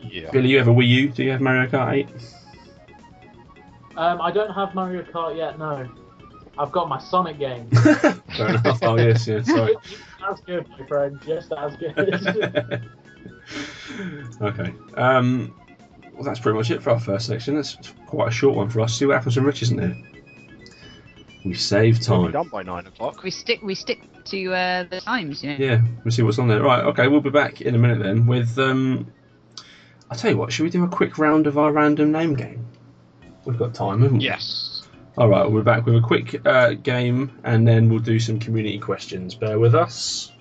yeah. Billy, you have a Wii U? Do you have Mario Kart 8? Um, I don't have Mario Kart yet. No, I've got my Sonic game. Fair enough. Oh yes, yes. Sorry. That's good, my friend. Yes, that's good. okay. Um, well, that's pretty much it for our first section. That's quite a short one for us. See what happens when Rich isn't here. We save time. We'll time. be done by nine o'clock. We stick we stick to uh, the times, you know. Yeah, we'll see what's on there. Right, okay, we'll be back in a minute then with. Um, I'll tell you what, should we do a quick round of our random name game? We've got time, haven't we? Yes. Alright, we're back with a quick uh, game and then we'll do some community questions. Bear with us.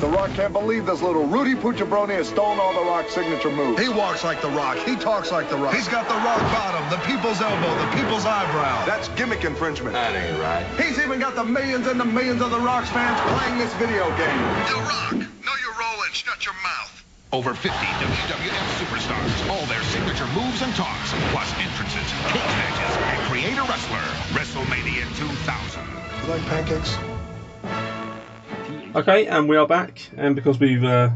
The Rock can't believe this little Rudy Pucciabroni has stolen all the Rock's signature moves. He walks like The Rock. He talks like The Rock. He's got the rock bottom, the people's elbow, the people's eyebrow. That's gimmick infringement. That ain't right. He's even got the millions and the millions of the Rock's fans playing this video game. The Rock. Know your role and shut your mouth. Over 50 WWF superstars, all their signature moves and talks, plus entrances, cage matches, and create a wrestler. WrestleMania 2000. You like pancakes? Okay, and we are back, and because we've uh,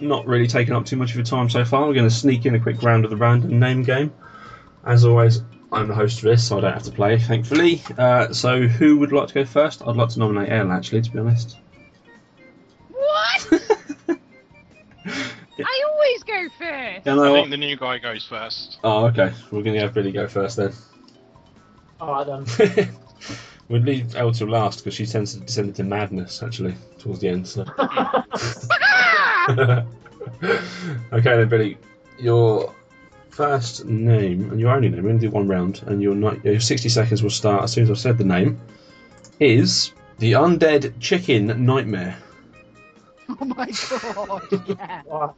not really taken up too much of your time so far, we're going to sneak in a quick round of the random name game. As always, I'm the host of this, so I don't have to play, thankfully. Uh, so, who would like to go first? I'd like to nominate Elle, actually, to be honest. What? I always go first. Yeah, I no, think the new guy goes first. Oh, okay. We're going to have Billy go first then. All right then. we'd leave Elle till last because she tends to descend into madness, actually, towards the end. So. okay then, Billy. Your first name and your only name. We're going to do one round, and your, ni- your 60 seconds will start as soon as I've said the name. Is the Undead Chicken Nightmare? Oh my god. Yeah.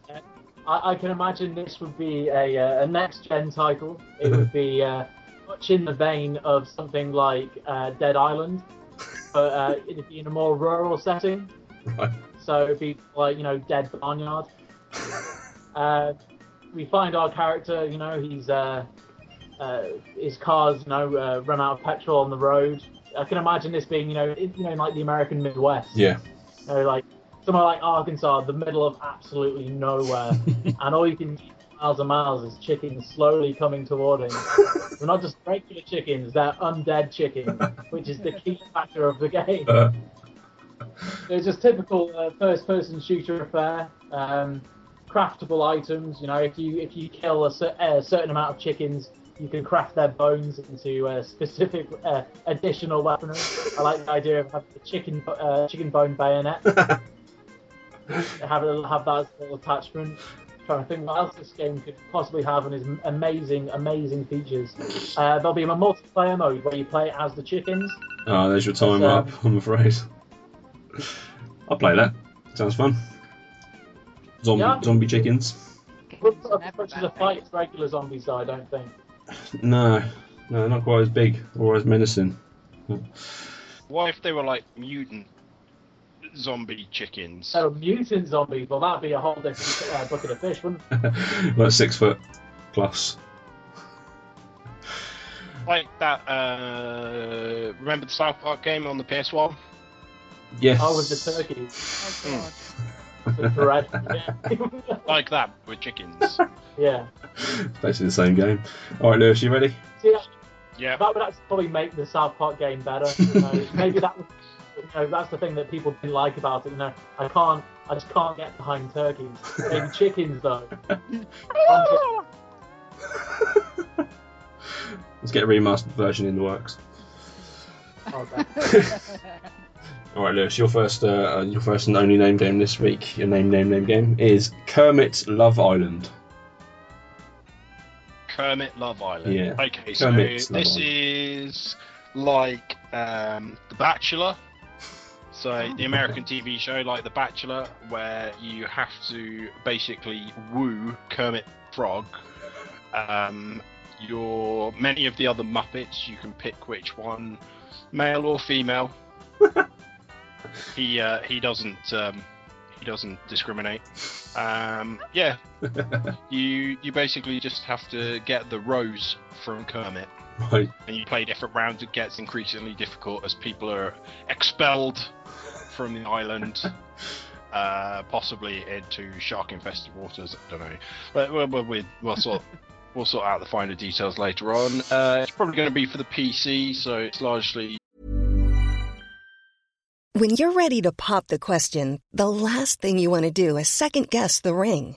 I, I can imagine this would be a, uh, a next gen title. It would be uh, much in the vein of something like uh, Dead Island, but uh, it'd be in a more rural setting. Right. So it'd be like you know Dead Barnyard. Uh, we find our character, you know, he's uh, uh, his cars, you know, uh, run out of petrol on the road. I can imagine this being, you know, in, you know, like the American Midwest. Yeah. You know, like somewhere like Arkansas, the middle of absolutely nowhere, and all you can see miles and miles is chickens slowly coming toward him. they're not just regular chickens; they're undead chickens, which is the key factor of the game. Uh, It's just typical uh, first-person shooter affair. Um, craftable items. You know, if you if you kill a, cer- a certain amount of chickens, you can craft their bones into uh, specific uh, additional weaponry. I like the idea of having a chicken uh, chicken bone bayonet. have it have that as a little attachment. Trying to think what else this game could possibly have and its amazing, amazing features. Uh, there'll be a multiplayer mode where you play as the chickens. oh, there's your time That's, up, I'm afraid. I'll play that. Sounds fun. Zombie, Yeah. zombie chickens. Looks as much as a fight as regular zombies, though, I don't think. No, no, not quite as big or as menacing. What if they were like mutant zombie chickens? So mutant zombies, well, that'd be a whole different uh, bucket of fish, wouldn't it? like six foot plus. Like that. Uh, remember the South Park game on the PS1? Yes. Oh, with the turkey, Oh god. the bread. Yeah. Like that with chickens. yeah. Basically the same game. All right, Lewis, you ready? See, yeah. that would actually probably make the South Park game better. You know, maybe that, would- you know, that's the thing that people didn't like about it. You know, I can't, I just can't get behind turkeys. Maybe chickens though. Let's get a remastered version in the works. Okay. All right, Lewis, your first, uh, your first and only name game this week. Your name, name, name game is Kermit Love Island. Kermit Love Island. Yeah. Okay, so Love this Island. is like um, The Bachelor. So the American TV show, like The Bachelor, where you have to basically woo Kermit Frog. Um, your many of the other Muppets, you can pick which one, male or female. he uh, he doesn't um, he doesn't discriminate. Um, yeah, you you basically just have to get the rose from Kermit, Right. and you play different rounds. It gets increasingly difficult as people are expelled from the island. Uh, possibly into shark-infested waters. I don't know, but we'll, we'll, we'll, we'll sort we'll sort out the finer details later on. Uh, it's probably going to be for the PC, so it's largely When you're ready to pop the question, the last thing you want to do is second guess the ring.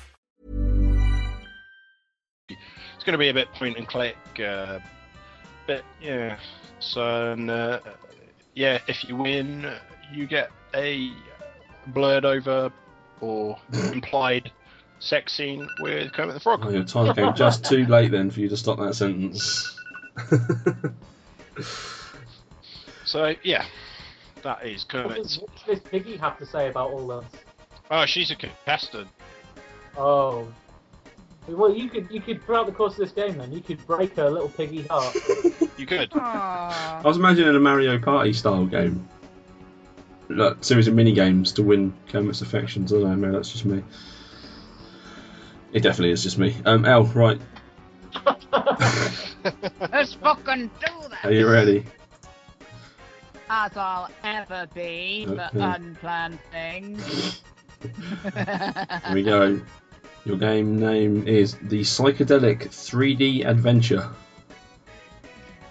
It's going to be a bit point and click. Uh, but yeah, so and, uh, yeah, if you win, you get a blurred over or implied sex scene with Kermit the Frog. Oh, your time came just too late then for you to stop that sentence. So yeah, that is What does, what does this piggy have to say about all this? Oh, she's a contestant. Oh. Well, you could you could throughout the course of this game, then you could break her little piggy heart. You could. I was imagining a Mario Party style game. Like series of mini games to win Kermit's affections. I don't know, maybe that's just me. It definitely is just me. Um, Elle, right. Let's fucking do that. Are you ready? As I'll ever be for unplanned things. Here we go. Your game name is the Psychedelic 3D Adventure.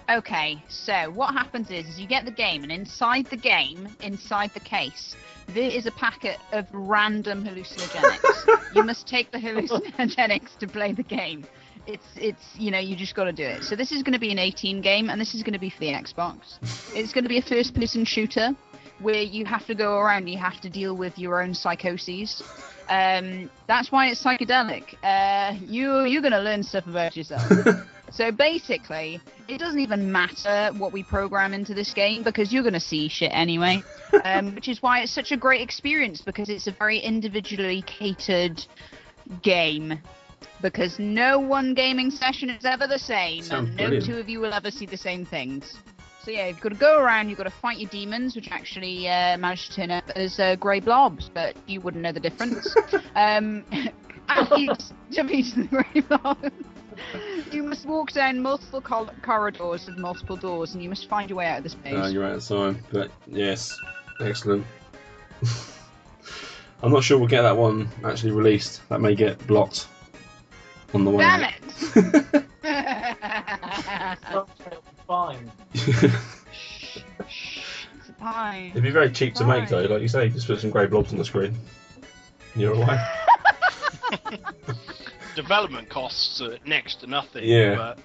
Okay, so what happens is, is you get the game, and inside the game, inside the case, there is a packet of random hallucinogenics. you must take the hallucinogenics to play the game. It's it's you know you just got to do it. So this is going to be an 18 game, and this is going to be for the Xbox. It's going to be a first-person shooter where you have to go around, you have to deal with your own psychoses. Um, that's why it's psychedelic. Uh, you you're going to learn stuff about yourself. So basically, it doesn't even matter what we program into this game because you're going to see shit anyway. Um, which is why it's such a great experience because it's a very individually catered game. Because no one gaming session is ever the same, Sounds and no brilliant. two of you will ever see the same things. So yeah, you've got to go around. You've got to fight your demons, which actually uh, managed to turn up as uh, grey blobs, but you wouldn't know the difference. um, and you just jump into the grey blobs. You must walk down multiple col- corridors with multiple doors, and you must find your way out of this maze. No, you're out of. But yes, excellent. I'm not sure we'll get that one actually released. That may get blocked on the way. Damn out. it! It'll be Fine. it's fine. It'd be very cheap to make though, like you say, just put some grey blobs on the screen. You're away. Development costs are next to nothing. Yeah. But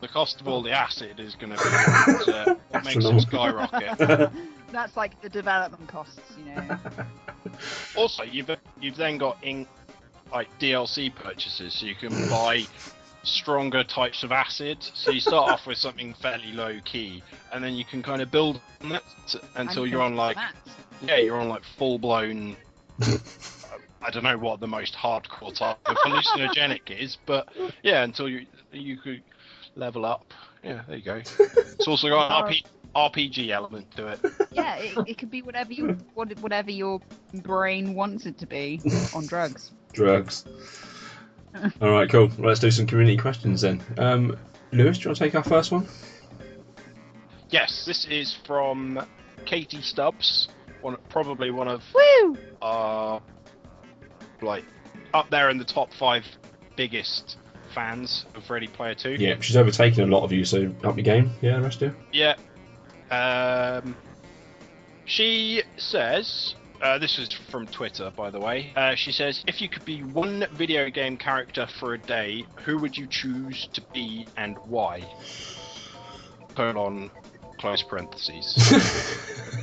the cost of all the acid is going to be what, uh, what makes it skyrocket. That's like the development costs, you know. Also, you've you've then got in like DLC purchases, so you can buy stronger types of acid. So you start off with something fairly low key, and then you can kind of build on that t- until And you're on like that. yeah, you're on like full blown. I don't know what the most hardcore type of hallucinogenic is, but yeah, until you you could level up. Yeah, there you go. It's also got an RP, RPG element to it. Yeah, it, it could be whatever you whatever your brain wants it to be on drugs. Drugs. Alright, cool. Let's do some community questions then. Um, Lewis, do you want to take our first one? Yes, this is from Katie Stubbs, one probably one of Woo! our like up there in the top five biggest fans of Ready Player Two. Yeah, she's overtaken a lot of you, so up your game. Yeah, the rest of you. Yeah. Um, she says, uh, this is from Twitter, by the way. Uh, she says, if you could be one video game character for a day, who would you choose to be and why? Colon, close parentheses.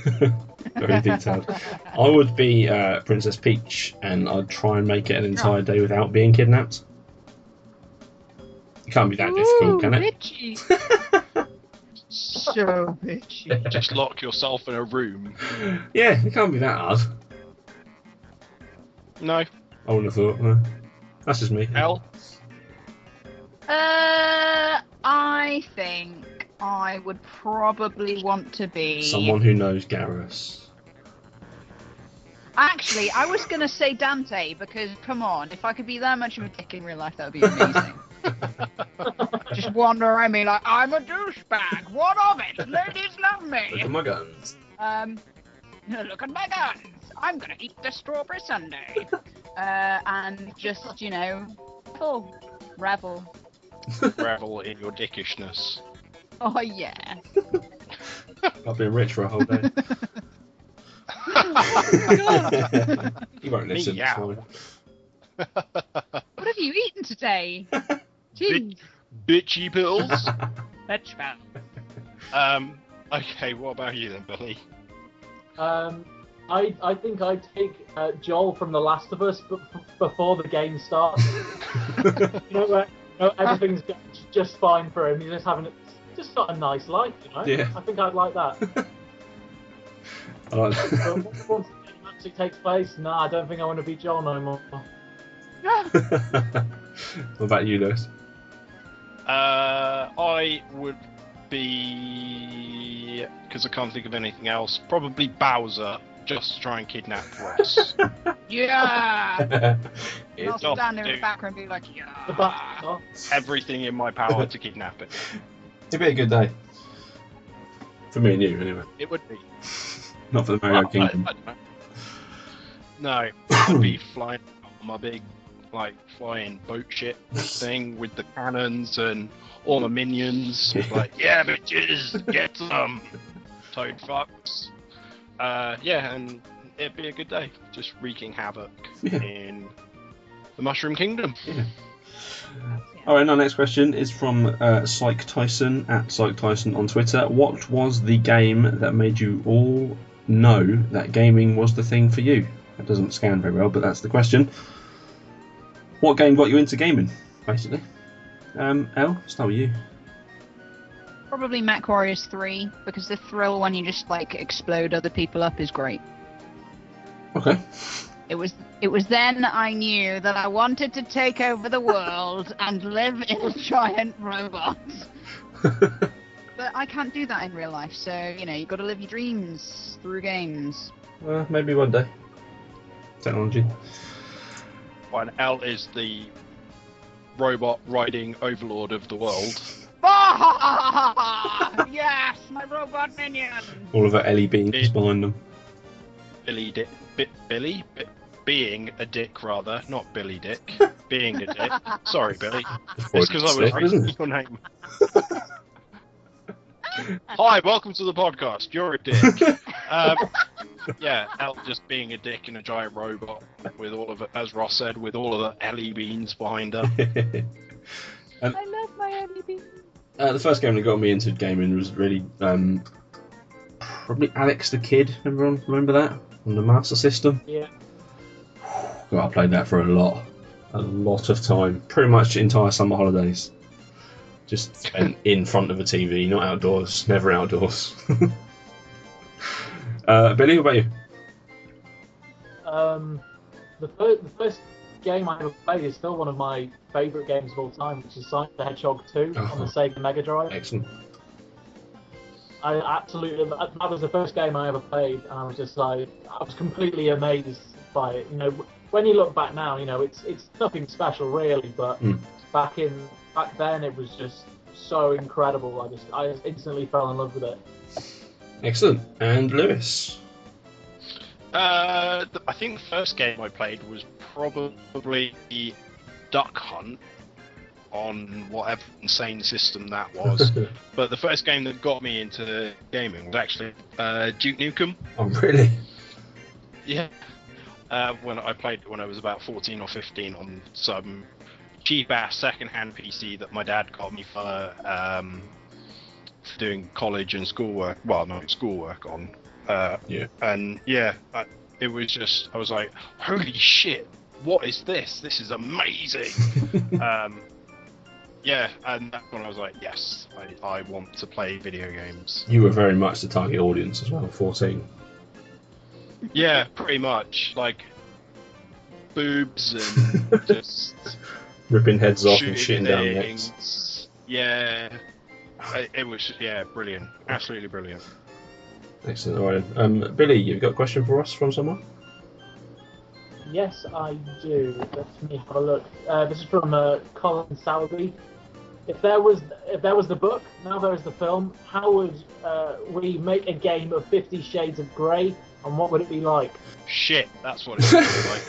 Very detailed. I would be uh, Princess Peach, and I'd try and make it an entire day without being kidnapped. It can't be that difficult, can it? Bitchy. so bitchy. Just lock yourself in a room. Yeah, it can't be that hard. No. I wouldn't have thought. No. That's just me. Elle. Uh, I think I would probably want to be. Someone who knows Garrus. Actually, I was gonna say Dante because come on, if I could be that much of a dick in real life, that would be amazing. Just wander around me like I'm a douchebag. What of it? Ladies love me. Look me. at my guns. Um, look at my guns. I'm gonna eat the strawberry sundae. Uh, and just you know, full revel. Revel in your dickishness. Oh yeah. I've been rich for a whole day. you won't listen. it's Meow. What have you eaten today? Jeez. Bitchy pills. Bitch man. um. Okay. What about you then, Billy? Um, I I think I'd take uh, Joel from The Last of Us, but f- before the game starts. you know, where you know, everything's just fine for him. He's just having just got a nice life, you know. Yeah. I think I'd like that. I like that. once once the game actually takes place, nah, I don't think I want to be Joel no more. what about you, Lewis? Uh, I would be because I can't think of anything else. Probably Bowser, just to try and kidnap Ross. Yeah. I'll stand there in the background and be like, yeah. everything in my power to kidnap it. It'd be a good day. For me and you, anyway. It would be. Not for the Mario Well, Kingdom. I don't. No, I'd be flying on my big, like, flying boat ship thing with the cannons and all the minions. like, yeah, bitches, get some. Toad fucks. Uh, yeah, and it'd be a good day. Just wreaking havoc Yeah. in the Mushroom Kingdom. All right, our next question is from uh, Psych Tyson at Psych Tyson on Twitter. What was the game that made you all know that gaming was the thing for you? That doesn't scan very well, but that's the question. What game got you into gaming, basically? Um, Elle, start with you. Probably MechWarriors 3 because the thrill when you just like explode other people up is great. Okay. It was it was then I knew that I wanted to take over the world and live in giant robots. But I can't do that in real life, so you know, you've got to live your dreams through games. Uh, maybe one day. Technology. One L is the robot riding overlord of the world. yes, my robot minion. All of our Ellie beams behind them. Billy Dick. Bi- Billy? Bi- being a dick, rather. Not Billy Dick. being a dick. Sorry, Billy. It's because I was Slip, reading your name. Hi, welcome to the podcast. You're a dick. Um, yeah, Elle just being a dick in a giant robot with all of it, as Ross said, with all of the Ellie beans behind her. I love my Ellie beans. Uh, the first game that got me into gaming was really um, probably Alex the Kid. Everyone remember that on the Master System? yeah. God, I played that for a lot, a lot of time. Pretty much entire summer holidays. Just spent in front of a TV, not outdoors. Never outdoors. uh, Billy, what about you? Um, the first, the first game I ever played is still one of my favourite games of all time, which is Sonic the Hedgehog 2 on the Sega Mega Drive. Excellent. I absolutely that that was the first game I ever played, and I was just like I was completely amazed by it. You know, when you look back now, you know it's it's nothing special really, but Mm. back in back then it was just so incredible. I just I just instantly fell in love with it. Excellent. And Lewis. Uh, I think the first game I played was probably Duck Hunt on whatever insane system that was. but the first game that got me into gaming was actually uh, Duke Nukem. Oh, really? Yeah. Uh, when I played it when I was about 14 or 15 on some cheap ass second-hand PC that my dad got me for, um, for doing college and schoolwork. Well, not schoolwork on. Uh, Yeah. And yeah, I, it was just I was like, holy shit, what is this? This is amazing. um, yeah, and that's when I was like, yes, I, I want to play video games. You were very much the target audience as well, 14. Yeah, pretty much like boobs and just Ripping heads off and shitting down necks. Yeah, it, it was yeah brilliant, absolutely brilliant. Excellent. All right. Um, Billy, you've got a question for us from someone? Yes, I do. Let me have a look. Uh, this is from uh, Colin Salby. If there was if there was the book, now there is the film. How would uh, we make a game of Fifty Shades of Grey, and what would it be like? Shit, that's what it was like.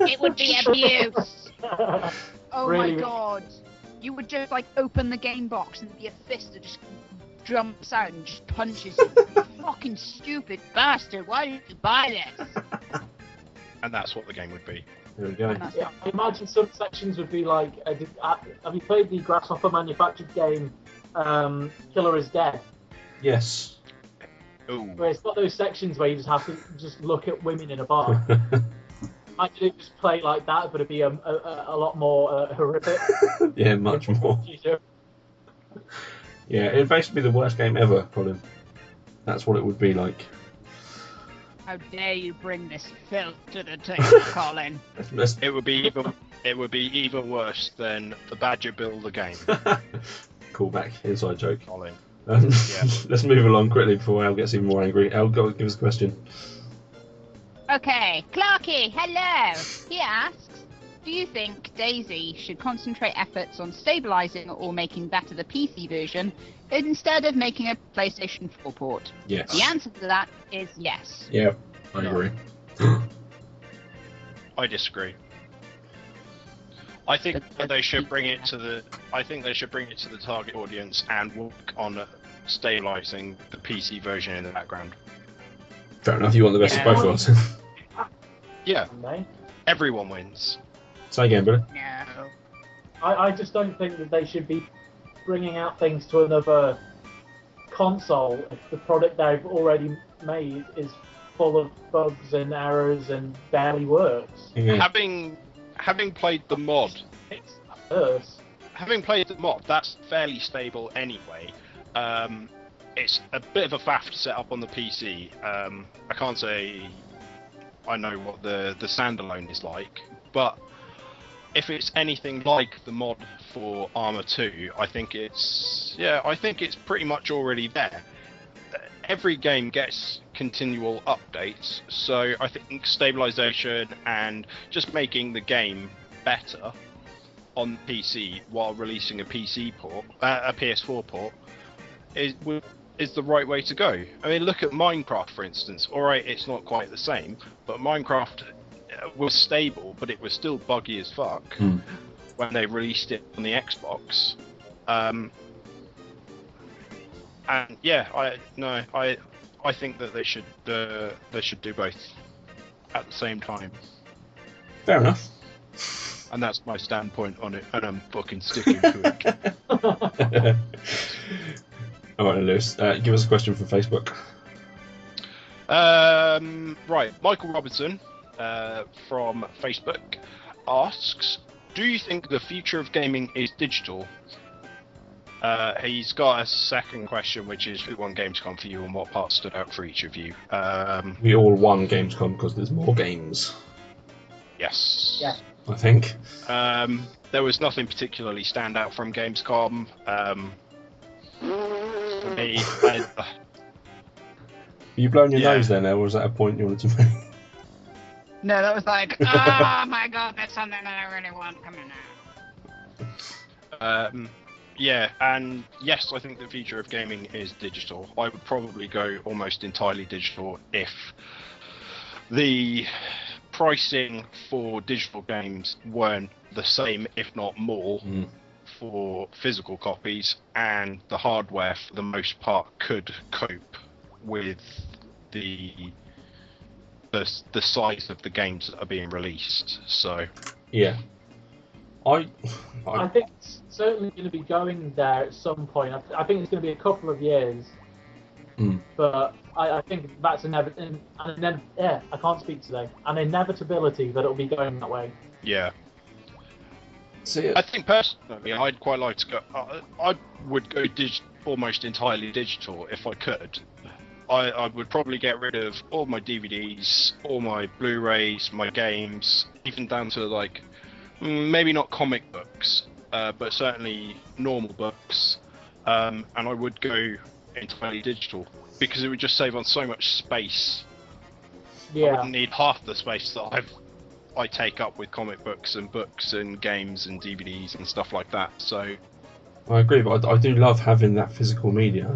It would be abuse. Oh Really? my god. You would just like open the game box and be a fist that just jumps out and just punches you. You fucking stupid bastard. Why did you buy this? and that's what the game would be. There we go. Yeah, I imagine some sections would be like, uh, did, uh, have you played the Grasshopper manufactured game, um, Killer is Dead? Yes. Ooh. Where it's got those sections where you just have to just look at women in a bar. Imagine it just play like that, but it'd be a, a, a lot more uh, horrific. yeah, much more. Yeah, it'd basically be the worst game ever, Colin. That's what it would be like. How dare you bring this filth to the table, Colin? It would be even it would be even worse than the Badger Bill the game, Call back, inside joke. Colin. Um, Yeah. let's move along quickly before Elle gets even more angry. Elle, go give us a question. Okay, Clarky, hello. He asks, do you think DayZ should concentrate efforts on stabilizing or making better the PC version instead of making a PlayStation 4 port? Yes. The answer to that is yes. Yeah, I agree. I disagree. I think that they should bring it to the. I think they should bring it to the target audience and work on uh, stabilizing the PC version in the background. Fair enough. You want the best Yeah. of both worlds. Yeah, No. everyone wins. Say again, Billy. No. I, I just don't think that they should be bringing out things to another console if the product they've already made is full of bugs and errors and barely works. Yeah. Having having played the mod, It's worse. having played the mod, that's fairly stable anyway. Um, it's a bit of a faff to set up on the PC. Um, I can't say I know what the the standalone is like, but if it's anything like the mod for Arma 2, I think it's yeah, I think it's pretty much already there. Every game gets continual updates, so I think stabilization and just making the game better on PC while releasing a PC port, uh, a PS4 port, is wi- is the right way to go. I mean, look at Minecraft, for instance. All right, it's not quite the same, but Minecraft uh, was stable, but it was still buggy as fuck Hmm. when they released it on the Xbox. Um, and yeah, I no, I I think that they should uh, they should do both at the same time, Fair enough. and that's my standpoint on it, and I'm fucking sticking to it. All right, Lewis. Uh, give us a question from Facebook. Um, right, Michael Robinson uh, from Facebook asks, "Do you think the future of gaming is digital?" Uh, he's got a second question, which is, "Who won Gamescom for you, and what part stood out for each of you?" Um, We all won Gamescom because there's more games. yes. Yeah. I think. Um, there was nothing particularly stand out from Gamescom. Um, for me, I, You blown your Yeah. nose there now, or was that a point you wanted to make? No, that was like, oh my god, that's something that I really want coming out. Um, yeah, and yes, I think the future of gaming is digital. I would probably go almost entirely digital if the pricing for digital games weren't the same, if not more, Mm. For physical copies, and the hardware, for the most part, could cope with the the, the size of the games that are being released. So, Yeah. I, I I think it's certainly going to be going there at some point. I, I think it's going to be a couple of years, Mm. but I, I think that's inevitable. And then, yeah, I can't speak today. An inevitability that it'll be going that way. yeah. See I think personally, I'd quite like to go. I, I would go dig, almost entirely digital if I could. I, I would probably get rid of all my DVDs, all my Blu-rays, my games, even down to like mm, maybe not comic books, uh, but certainly normal books. Um, and I would go entirely digital because it would just save on so much space. Yeah. I wouldn't need half the space that I've I take up with comic books and books and games and DVDs and stuff like that. So I agree, but I, I do love having that physical media.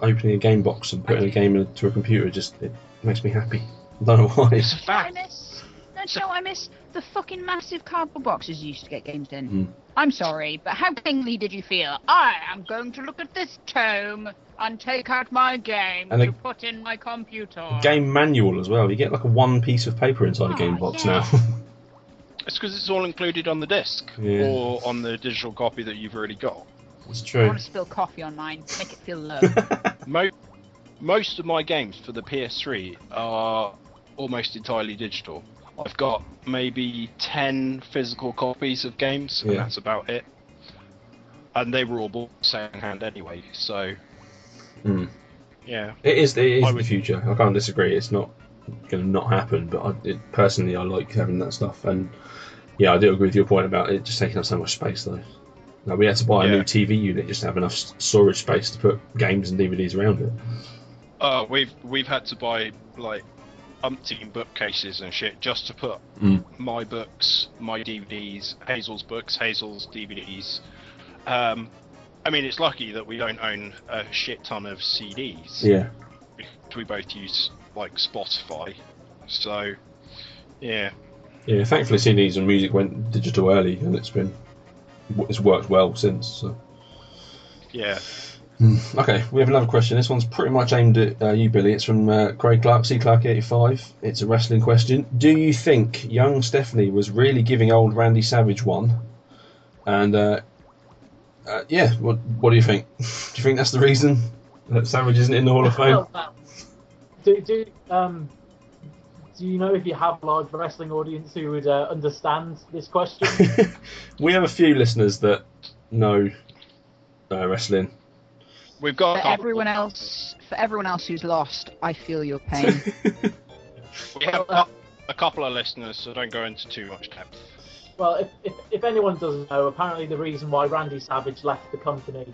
Opening a game box and putting a game into a computer just it makes me happy. I don't know why. it's a I fact. miss. Don't you know what I miss? The fucking massive cardboard boxes you used to get games in. Mm. I'm sorry, but how kingly did you feel? I am going to look at this tome and take out my game And to the- put in my computer. Game manual as well. You get like a one piece of paper inside a Oh, game box yeah. now. It's because it's all included on the disc Yeah. or on the digital copy that you've already got. it's true. I true. want to spill coffee on mine. Make it feel low. Mo- most of my games for the PS3 are almost entirely digital. I've got maybe 10 physical copies of games, and that's about it. And they were all bought second hand anyway, so Mm. yeah. It is. It is I the would- future. I can't disagree. It's not going to not happen. But I, it, personally, I like having that stuff. And yeah, I do agree with your point about it just taking up so much space, though. Like, we had to buy a Yeah. new TV unit just to have enough storage space to put games and DVDs around it. Uh, we've we've had to buy like umpteen bookcases and shit just to put Mm. my books, my DVDs, Hazel's books, Hazel's DVDs. Um, I mean, it's lucky that we don't own a shit ton of CDs. Yeah. We both use like Spotify, so yeah. Yeah. Thankfully, CDs and music went digital early, and it's been it's worked well since. So. Yeah. Okay, we have another question. This one's pretty much aimed at uh, you, Billy. It's from uh, Craig Clark, C Clark eighty five. It's a wrestling question. Do you think young Stephanie was really giving old Randy Savage one? And uh, uh, yeah, what what do you think? do you think that's the reason that Savage isn't in the Hall of Fame? Well, well, do, do, um, do you know if you have a large wrestling audience who would uh, understand this question? we have a few listeners that know uh, wrestling. We've got For everyone else, for everyone else who's lost, I feel your pain. we have a, a couple of listeners, so don't go into too much depth. Well, if, if, if anyone doesn't know, apparently the reason why Randy Savage left the company,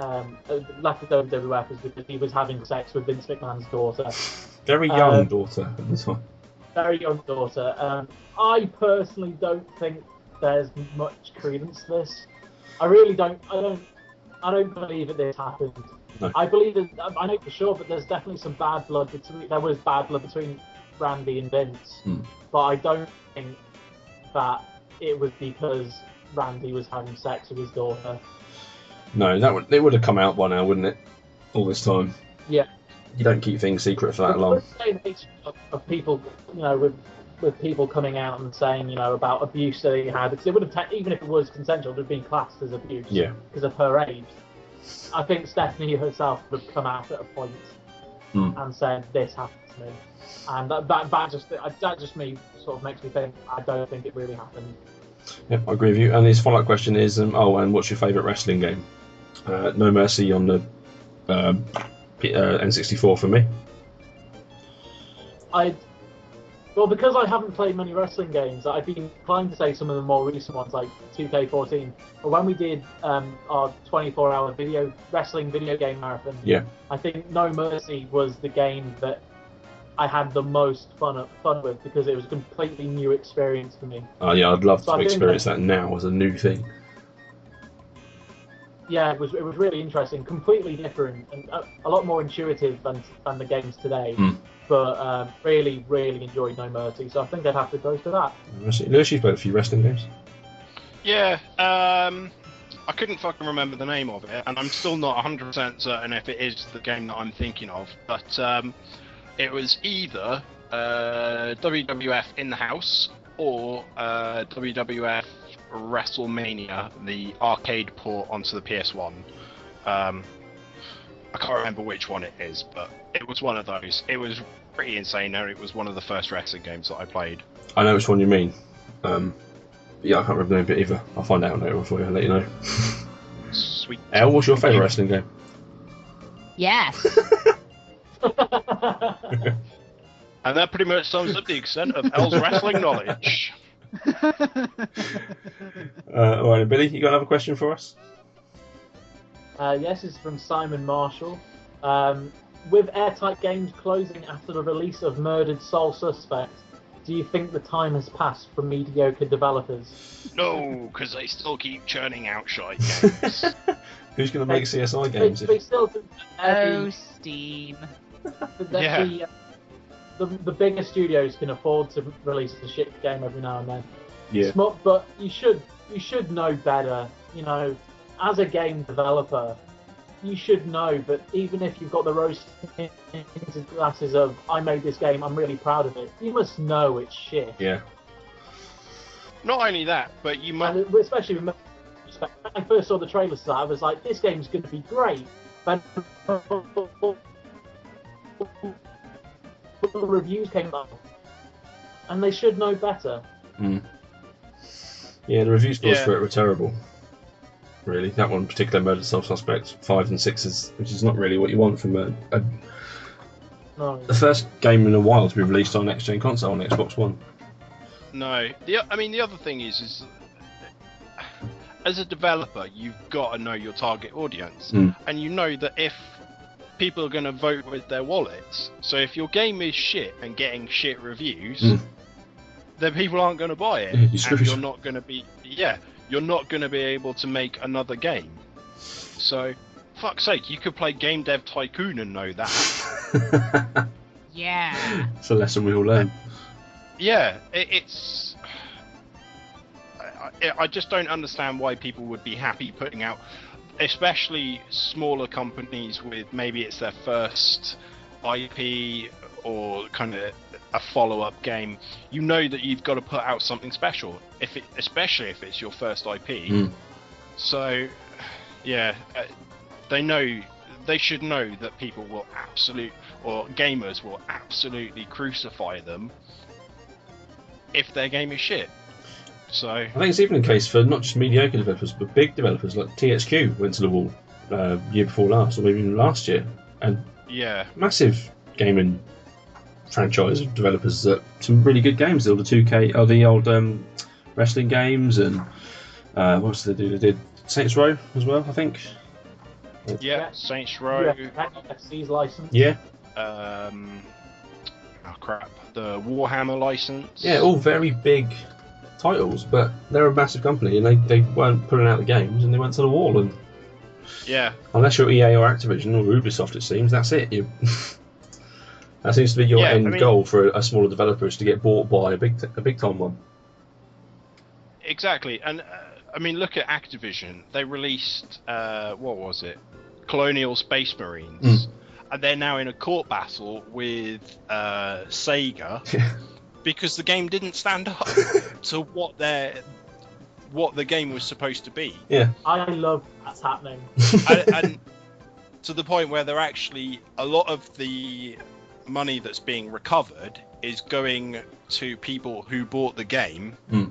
um, uh, left the WWF was because he was having sex with Vince McMahon's daughter, Very young Uh, daughter at the time. very young daughter. Um, I personally don't think there's much credence to this. I really don't. I don't. I don't believe that this happened. No. I believe that. I know for sure, but there's definitely some bad blood between. There was bad blood between Randy and Vince, Hmm. but I don't think that it was because Randy was having sex with his daughter. No, that would it would have come out by now, wouldn't it? All this time. Yeah. You don't keep things secret for that long. Let's say the age of, of people, you know, with with people coming out and saying, you know, about abuse that he had, because it would have, ta- even if it was consensual, it would have been classed as abuse. Yeah. Because of her age. I think Stephanie herself would have come out at a point Hmm. and said, "This happened to me," and that that, that just that just me sort of makes me think I don't think it really happened. Yep, I agree with you. And his follow-up question is, um, oh, and what's your favourite wrestling game? Uh, no Mercy on the um, P- uh, N64 for me. I well because I haven't played many wrestling games, I've been inclined to say some of the more recent ones like 2K14. But when we did um, our 24-hour video wrestling video game marathon, Yeah. I think No Mercy was the game that I had the most fun fun with because it was a completely new experience for me. Oh yeah, I'd love So to I experience that now as a new thing. Yeah, it was it was really interesting, completely different, and a, a lot more intuitive than than the games today. Hmm. but um, really, really enjoyed No Mercy. So I think I'd have to go for that. Lewis, you've played a few wrestling games. Yeah, um, I couldn't fucking remember the name of it, and I'm still not 100% certain if it is the game that I'm thinking of. But um, it was either uh, WWF in the house or uh, WWF WrestleMania, the arcade port onto the PS1. Um, I can't remember which one it is, but it was one of those. It was pretty insane, and it was one of the first wrestling games that I played. I know which one you mean. Um, yeah, I can't remember the name of it either. I'll find out later on for you and let you know. Sweet. Elle, what's your favourite wrestling game? Yes. And that pretty much sums up the extent of Elle's wrestling knowledge. Uh, all right, Billy, you got another question for us? Uh, yes, it's from Simon Marshall. Um, with Airtight Games closing after the release of Murdered Soul Suspect, do you think the time has passed for mediocre developers? No, because they still keep churning out shite games. Who's going to make CSI They, games? they If... still do, uh, oh, Steam. the, the, Yeah. the, uh, the, the bigger studios can afford to release a shit game every now and then. Yeah. Smart, but you should you should know better. You know, as a game developer, you should know that even if you've got the rose tinted glasses of I made this game, I'm really proud of it. You must know it's shit. Yeah. Not only that, but you must. And especially when I first saw the trailers, for that I was like, this game's going to be great. But the reviews came up, and they should know better. Mm. Yeah, the reviews scores Yeah. for it were terrible. Really, that one particular murder Soul Suspect five and sixes, which is not really what you want from a, a No. the first game in a while to be released on next gen console on Xbox One. No, the I mean the other thing is is as a developer, you've got to know your target audience, Mm. and you know that if people are going to vote with their wallets, so if your game is shit and getting shit reviews, Mm. then people aren't going to buy it, Yeah, you're and you're not going to be yeah, you're not going to be able to make another game. So, fuck's sake, you could play Game Dev Tycoon and know that. Yeah. it's a lesson we all learn. Yeah, it, it's. I, I, I just don't understand why people would be happy putting out, especially smaller companies with maybe it's their first IP or kind of a follow-up game. You know that you've got to put out something special, if it, especially if it's your first IP. Mm. So, yeah, uh, they know they should know that people will absolute or gamers will absolutely crucify them if their game is shit. So I think it's even the case for not just mediocre developers, but big developers like THQ went to the wall uh, year before last, or maybe even last year, and yeah, massive gaming franchise of developers that some really good games. All the two K, oh the old um, wrestling games, and uh, what else did they do? They did Saints Row as well, I think. yeah, Saints Row. UFC's license. Yeah, Um, oh crap, the Warhammer license. yeah, all very big titles, but they're a massive company and they, they weren't putting out the games and they went to the wall. And Yeah, unless you're EA or Activision or Ubisoft, it seems that's it. You, that seems to be your Yeah, I end mean- goal for a, a smaller developer is to get bought by a big t- a big time one. exactly. And uh, I mean, look at Activision. They released uh, what was it? Colonial Space Marines. Mm. And they're now in a court battle with uh, Sega because the game didn't stand up to what their what the game was supposed to be. Yeah, I love that's happening. and, and to the point where they're actually a lot of the money that's being recovered is going to people who bought the game Mm.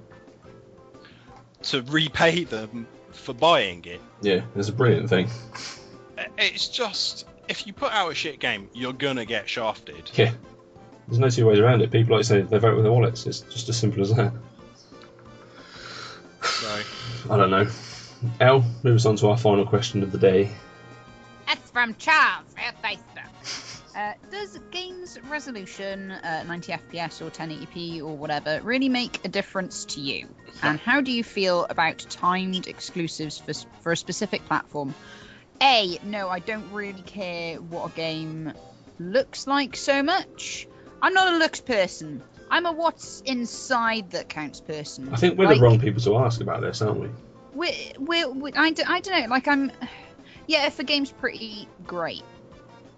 to repay them for buying it. yeah, it's a brilliant thing. It's just if you put out a shit game, you're gonna get shafted. Yeah, there's no two ways around it. People like you say they vote with their wallets. It's just as simple as that. So I don't know. Elle, move us on to our final question of the day. That's from Charles at Dicer. Uh, does game's resolution, uh, 90 FPS or 1080p or whatever, really make a difference to you? And how do you feel about timed exclusives for, for a specific platform? A, no, I don't really care what a game looks like so much. I'm not a looks person. I'm a what's inside that counts person. I think we're Like, the wrong people to ask about this, aren't we? We're, we're, we I, d- I don't know. Like I'm, yeah. If the game's pretty great,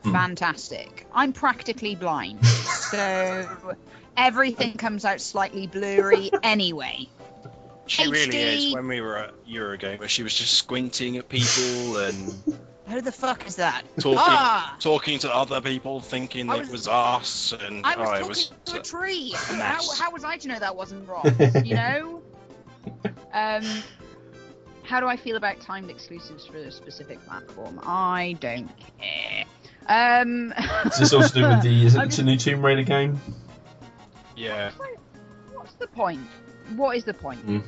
Hmm. fantastic. I'm practically blind, so everything comes out slightly blurry anyway. She really is. When we were at Eurogamer, where she was just squinting at people and Who the fuck is that? talking, Ah, talking to other people, thinking I it was- was us. And I was oh, talking it was to a tree. a How, how was I to know that wasn't wrong? You know. Um, how do I feel about timed exclusives for a specific platform? I don't care. Um, Is this all to do with the? Is it I'm it's a new Tomb Raider game? yeah. What's the point? What is the point? Mm.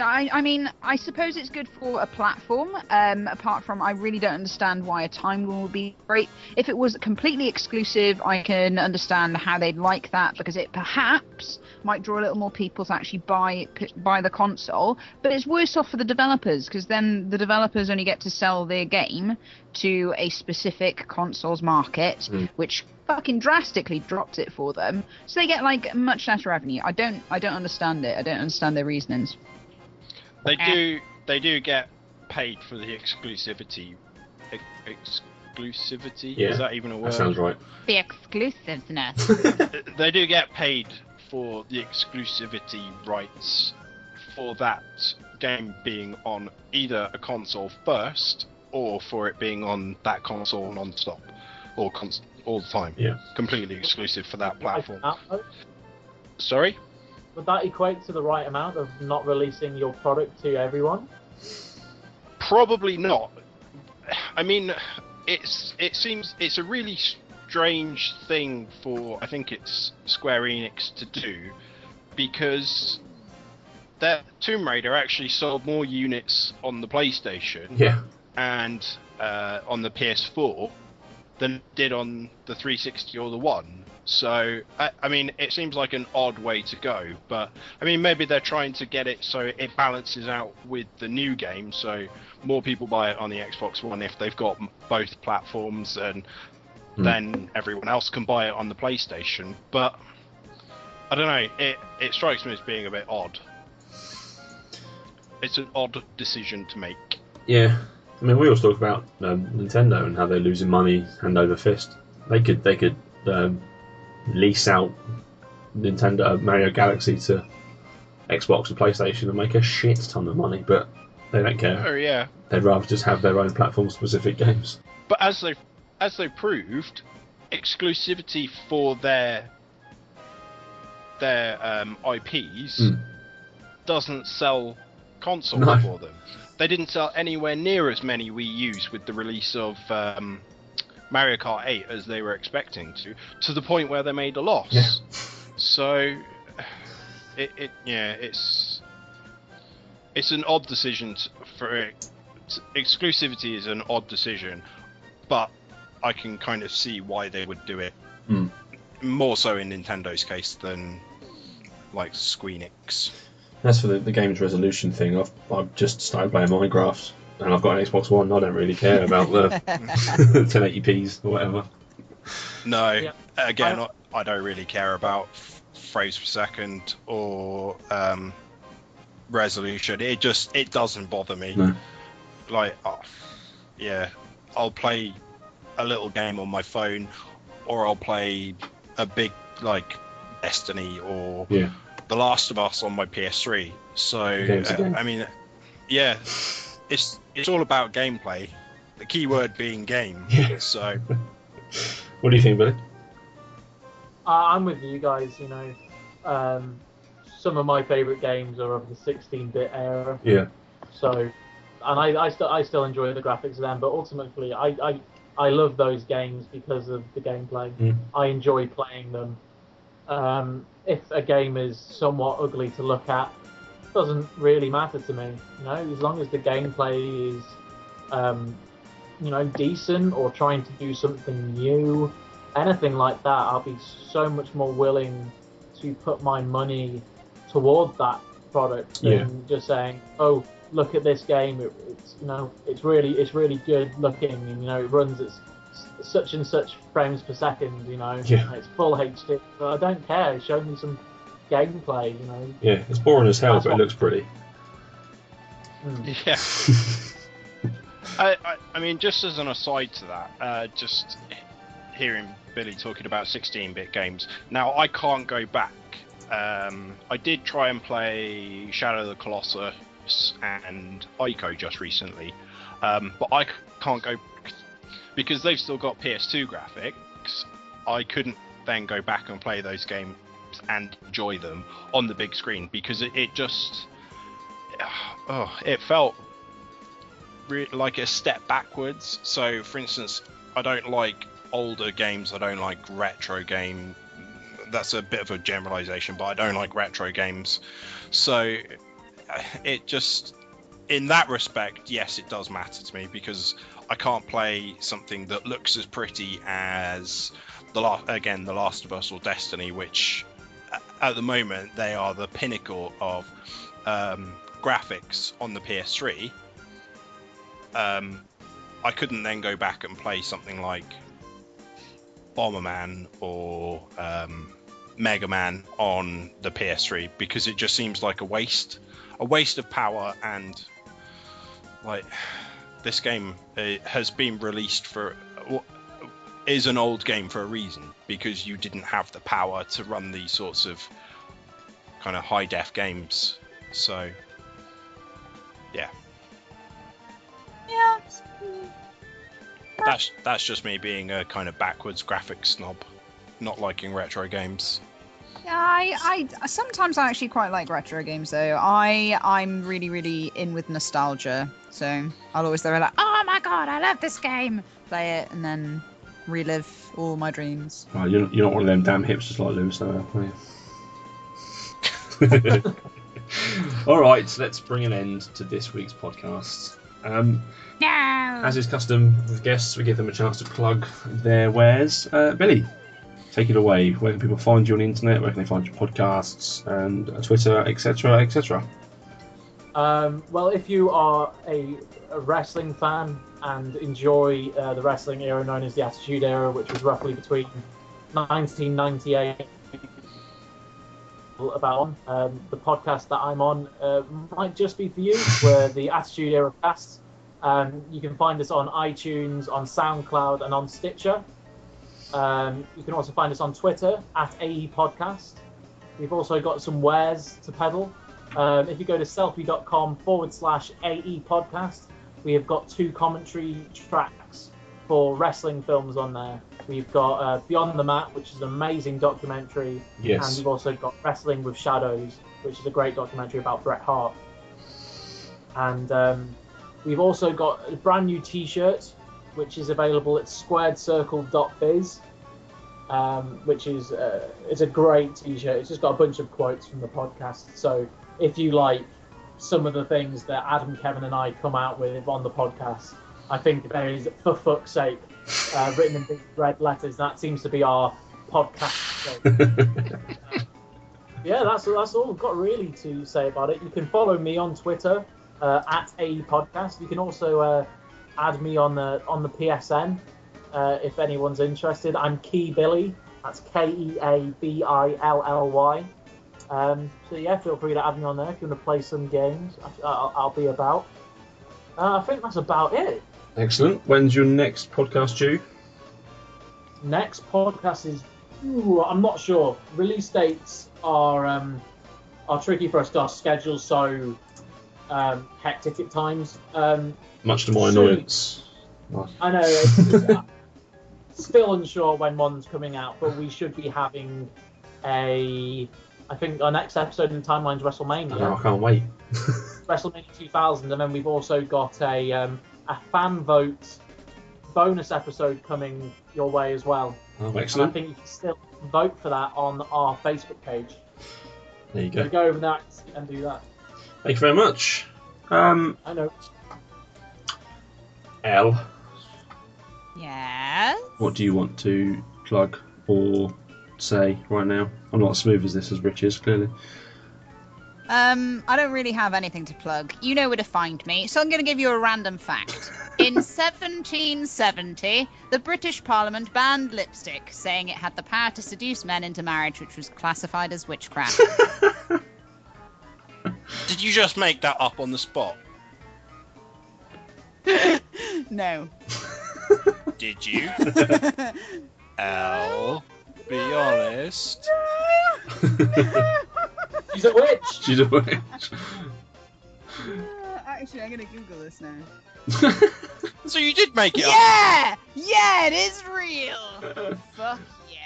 I, I mean, I suppose it's good for a platform. Um, apart from, I really don't understand why a time one would be great. If it was completely exclusive, I can understand how they'd like that because it perhaps might draw a little more people to actually buy buy the console. But it's worse off for the developers because then the developers only get to sell their game to a specific consoles market, Mm. which fucking drastically drops it for them. So they get like much less revenue. I don't I don't understand it. I don't understand their reasonings. They Eh. do. They do get paid for the exclusivity. Ex- exclusivity. Yeah, Is that even a word? That sounds right. The exclusiveness. they do get paid for the exclusivity rights for that game being on either a console first or for it being on that console non-stop or cons- all the time. Yeah. Completely exclusive for that platform. Sorry? Would that equate to the right amount of not releasing your product to everyone? Probably not. I mean, it's it seems it's a really strange thing for I think it's Square Enix to do because that Tomb Raider actually sold more units on the PlayStation Yeah. and uh, on the PS4 than did on the 360 or the One. So I, I mean, it seems like an odd way to go, but I mean, maybe they're trying to get it so it balances out with the new game, so more people buy it on the Xbox One if they've got both platforms, and Hmm. then everyone else can buy it on the PlayStation. But I don't know, it it strikes me as being a bit odd. It's an odd decision to make. Yeah. I mean, we always talk about um, Nintendo and how they're losing money hand over fist. They could they could um, lease out Nintendo uh, Mario Galaxy to Xbox and PlayStation and make a shit ton of money, but they don't care. Oh yeah, They'd rather just have their own platform specific games. But as they as they proved, exclusivity for their their um, IPs Mm. doesn't sell consoles No. for them. They didn't sell anywhere near as many Wii U's with the release of um, Mario Kart 8 as they were expecting to, to the point where they made a loss. Yeah. So, it, it yeah, it's it's an odd decision t- for it. Exclusivity is an odd decision, but I can kind of see why they would do it. Mm. More so in Nintendo's case than like Squeenix. As for the, the game's resolution thing, I've, I've just started playing Minecraft and I've got an Xbox One. I don't really care about the 1080p's or whatever. No, Yeah. again, I- I, I don't really care about frames per second or um, resolution. It just it doesn't bother me. No. Like, oh, yeah, I'll play a little game on my phone, or I'll play a big like Destiny or Yeah. The Last of Us on my PS3. So uh. I mean, yeah, it's it's all about gameplay. The key word being game. Yeah. So What do you think, Billy? I- I'm with you guys. You know, um, some of my favourite games are of the 16-bit era. Yeah. So, and I, I still I still enjoy the graphics of them, but ultimately I, I I love those games because of the gameplay. Mm. I enjoy playing them. Um, if a game is somewhat ugly to look at, doesn't really matter to me. You know, as long as the gameplay is, um, you know, decent or trying to do something new, anything like that, I'll be so much more willing to put my money toward that product than Yeah. just saying, "Oh, look at this game. It, it's you know, it's really it's really good looking, and you know, it runs at s- such and such frames per second. You know, Yeah. it's full HD. But I don't care. Show me some gameplay. You know. Yeah, it's boring as hell, That's but it looks pretty. Mm. Yeah. I, I, I mean, just as an aside to that, uh, just hearing Billy talking about 16-bit games. Now, I can't go back. Um, I did try and play Shadow of the Colossus and Ico just recently, um, but I can't go because they've still got PS2 graphics. I couldn't then go back and play those games and enjoy them on the big screen because it, it just oh, it felt re- like a step backwards. So, for instance, I don't like older games. I don't like retro game. That's a bit of a generalization, but I don't like retro games. So, it just, in that respect, yes, it does matter to me because I can't play something that looks as pretty as the last, again, The Last of Us or Destiny, which at the moment they are the pinnacle of um, graphics on the PS3 um, I couldn't then go back and play something like Bomberman or um, Mega Man on the PS3 because it just seems like a waste, a waste of power and like this game uh, has been released for is an old game for a reason because you didn't have the power to run these sorts of kind of high def games. So yeah, Yeah. that's that's just me being a kind of backwards graphics snob, not liking retro games. Yeah, I, I sometimes I actually quite like retro games though. I I'm really really in with nostalgia, so I'll always be like, oh my god, I love this game. Play it and then relive all my dreams. Right, you're, you're not one of them damn hipsters like Lewis, though, are you? All right, so let's bring an end to this week's podcast. Um, No. as is custom with guests, we give them a chance to plug their wares. Uh, Billy, take it away. Where can people find you on the internet? Where can they find your podcasts and uh, Twitter, etc., etc.? Um, well, if you are a, a wrestling fan and enjoy uh, the wrestling era known as the Attitude Era, which was roughly between 1998 about um, the podcast that I'm on uh, might just be for you. We're the Attitude Era cast. Um, you can find us on iTunes, on SoundCloud, and on Stitcher. Um, you can also find us on Twitter at AE Podcast. We've also got some wares to peddle. Um, if you go to sellfy.com forward slash AE podcast, we have got two commentary tracks for wrestling films on there. We've got uh, Beyond the Mat, which is an amazing documentary, Yes. and we've also got Wrestling with Shadows, which is a great documentary about Bret Hart. And um, we've also got a brand new T-shirt, which is available at squaredcircle.biz, um, which is uh, is a great T-shirt. It's just got a bunch of quotes from the podcast. So if you like some of the things that Adam, Kevin, and I come out with on the podcast, I think there is, for fuck's sake, uh, written in big red letters. That seems to be our podcast. yeah, that's that's all I've got really to say about it. You can follow me on Twitter uh, at a podcast. You can also uh, add me on the on the PSN uh, if anyone's interested. I'm KeaBilly. That's K E A B I L L Y. Um, so yeah, feel free to add me on there if you want to play some games. I, I'll, I'll be about. Uh, I think that's about it. Excellent. When's your next podcast due? Next podcast is, ooh, I'm not sure. Release dates are um, are tricky for us. Our schedule's so um, hectic at times. Um, Much to my Sorry. annoyance. I know. It's, it's- still unsure when one's coming out, but we should be having a. I think our next episode in timeline's WrestleMania. I know, I can't wait. WrestleMania 2000, and then we've also got a um, a fan vote bonus episode coming your way as well. Oh, And I think you can still vote for that on our Facebook page. There you So go. go over there and do that. Thank you very much. Um, I know. Elle, Yes. what do you want to plug or say right now? I'm not as smooth as this as Rich is, clearly. Um, I don't really have anything to plug. You know where to find me, so I'm going to give you a random fact. In 1770, the British Parliament banned lipstick, saying it had the power to seduce men into marriage, which was classified as witchcraft. Did you just make that up on the spot? no. Did you? Al, be honest. She's a witch. She's a witch. Actually, I'm going to Google this now. So you did make it up. Yeah! Yeah, it is real! Fuck yeah.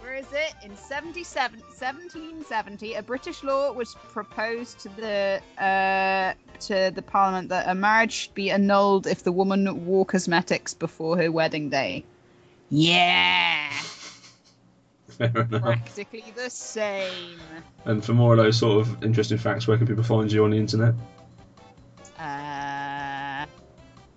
Where is it? In 77, 1770, a British law was proposed to the uh, to the Parliament that a marriage should be annulled if the woman wore cosmetics before her wedding day. Yeah! Fair enough. Practically the same. And for more of those sort of interesting facts, where can people find you on the internet? Uh,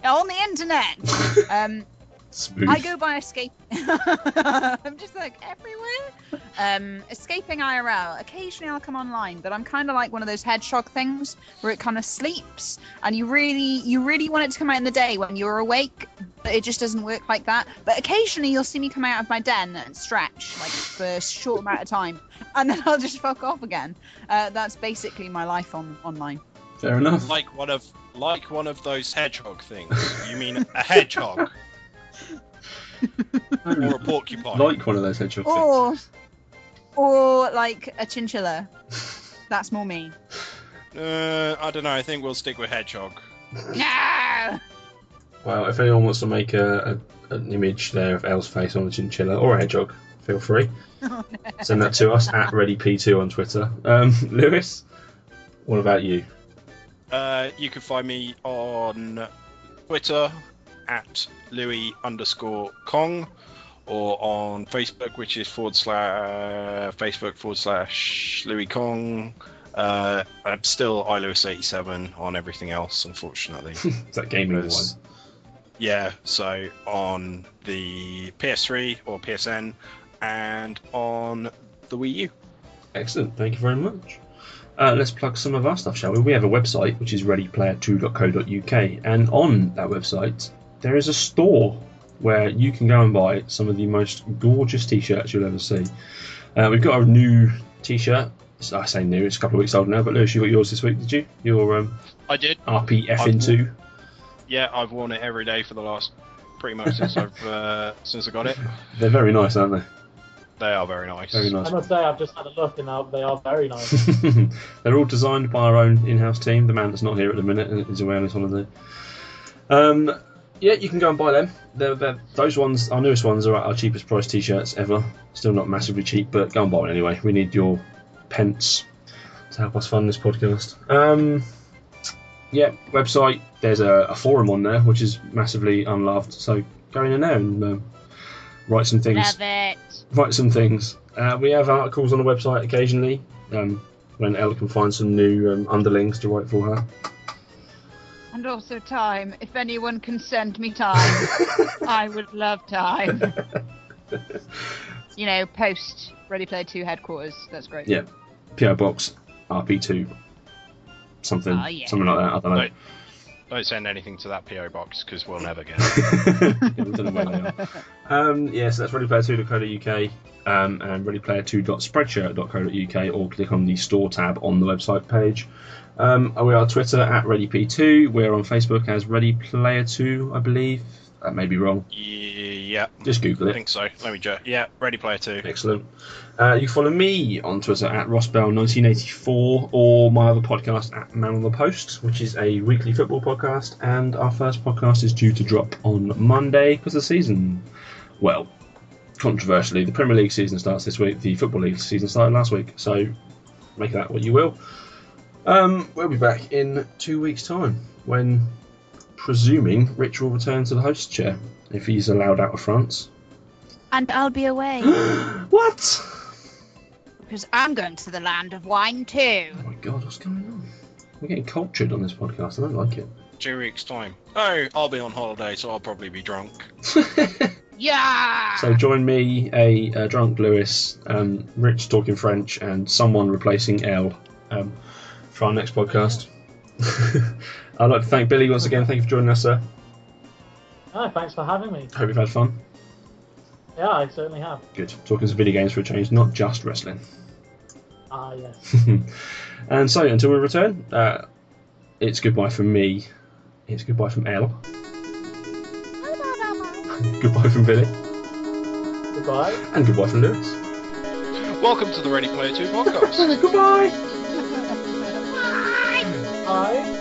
on the internet! um, Smooth. I go by escape. I'm just like everywhere. Um, escaping IRL. Occasionally I'll come online, but I'm kind of like one of those hedgehog things where it kind of sleeps, and you really, you really want it to come out in the day when you're awake, but it just doesn't work like that. But occasionally you'll see me come out of my den and stretch like for a short amount of time, and then I'll just fuck off again. Uh, that's basically my life on online. Fair enough. Like one of like one of those hedgehog things. You mean a hedgehog or a porcupine? Like one of those hedgehog Or, or like a chinchilla. That's more me. Uh, I don't know. I think we'll stick with hedgehog. No. Well, if anyone wants to make a, a, an image there of Elle's face on a chinchilla or a hedgehog, feel free. Send that to us at ReadyP2 on Twitter. Um, Lewis, what about you? Uh, you can find me on Twitter at Lewis underscore Kong or on Facebook, which is forward slash Facebook forward slash Lewis Kong. Uh, I'm still iLewis87 on everything else, unfortunately. Is that gaming one? Yeah, so on the PS3 or PSN and on the Wii U. Excellent, thank you very much. Uh, let's plug some of our stuff, shall we? We have a website which is readyplayer2.co.uk, and on that website there is a store where you can go and buy some of the most gorgeous t-shirts you'll ever see. Uh, we've got a new t-shirt. I say new; it's a couple of weeks old now. But Lewis, you got yours this week, did you? Your um, I did. RPF I've into. worn- Yeah, I've worn it every day for the last pretty much since I've uh, since I got it. They're very nice, aren't they? They are very nice. Very nice. I must say, I've just had a look and they are very nice. They're all designed by our own in-house team. The man that's not here at the minute is away on his holiday. Um, yeah, you can go and buy them. They're, they're, those ones, our newest ones, are our cheapest price t-shirts ever. Still not massively cheap, but go and buy one anyway. We need your pence to help us fund this podcast. Um, yeah, website. There's a, a forum on there which is massively unloved. So go in there and um, write some things Love it. write some things. Uh, we have articles on the website occasionally um, when Ella can find some new um, underlings to write for her. And also time. If anyone can send me time, I would love time. you know, post Ready Player 2 headquarters. That's great. Yeah, PO Box RP2, something, Oh, yeah. something like that. I don't know. Don't, don't send anything to that PO box because we'll never get it. we don't know where they are. Um, yeah, so that's readyplayer2.co.uk um, and readyplayer2.spreadshirt.co.uk or click on the store tab on the website page. Um, we are Twitter at ReadyP2. We're on Facebook as Ready Player 2, I believe. That may be wrong. yeah, Just Google it. I think so. Let me just. Yeah, Ready Player Two. Excellent. Uh, you can follow me on Twitter at Rossbell1984 or my other podcast at Man on the Post, which is a weekly football podcast. And our first podcast is due to drop on Monday because the season, well, controversially, the Premier League season starts this week. The Football League season started last week. So make that what you will. Um, we'll be back in two weeks' time when, presuming, Rich will return to the host chair if he's allowed out of France. And I'll be away. what? Because I'm going to the land of wine too. Oh my god, what's going on? We're getting cultured on this podcast. I don't like it. Two weeks time. Oh, I'll be on holiday, so I'll probably be drunk. Yeah! So join me, a, uh drunk Lewis, um, Rich talking French, and someone replacing Elle um, for our next podcast. I'd like to thank Billy once again. Thank you for joining us, sir. Oh, thanks for having me. Hope you've had fun. Yeah, I certainly have. Good. Talking some video games for a change, not just wrestling. Ah, yes. and so, until we return, uh, it's goodbye from me. It's goodbye from Elle. goodbye from Billy. Goodbye. And goodbye from Lewis. Welcome to the Ready Player 2 podcast. goodbye. Bye.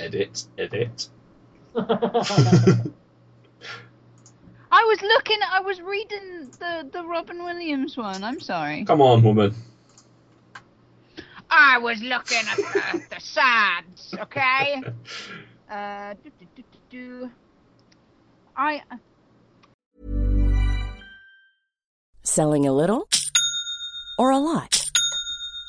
Edit, edit, edit. I was looking. I was reading the the Robin Williams one. I'm sorry. Come on, woman. I was looking at the, the sides. Okay. Uh, do, do, do, do, do. I Selling a little or a lot?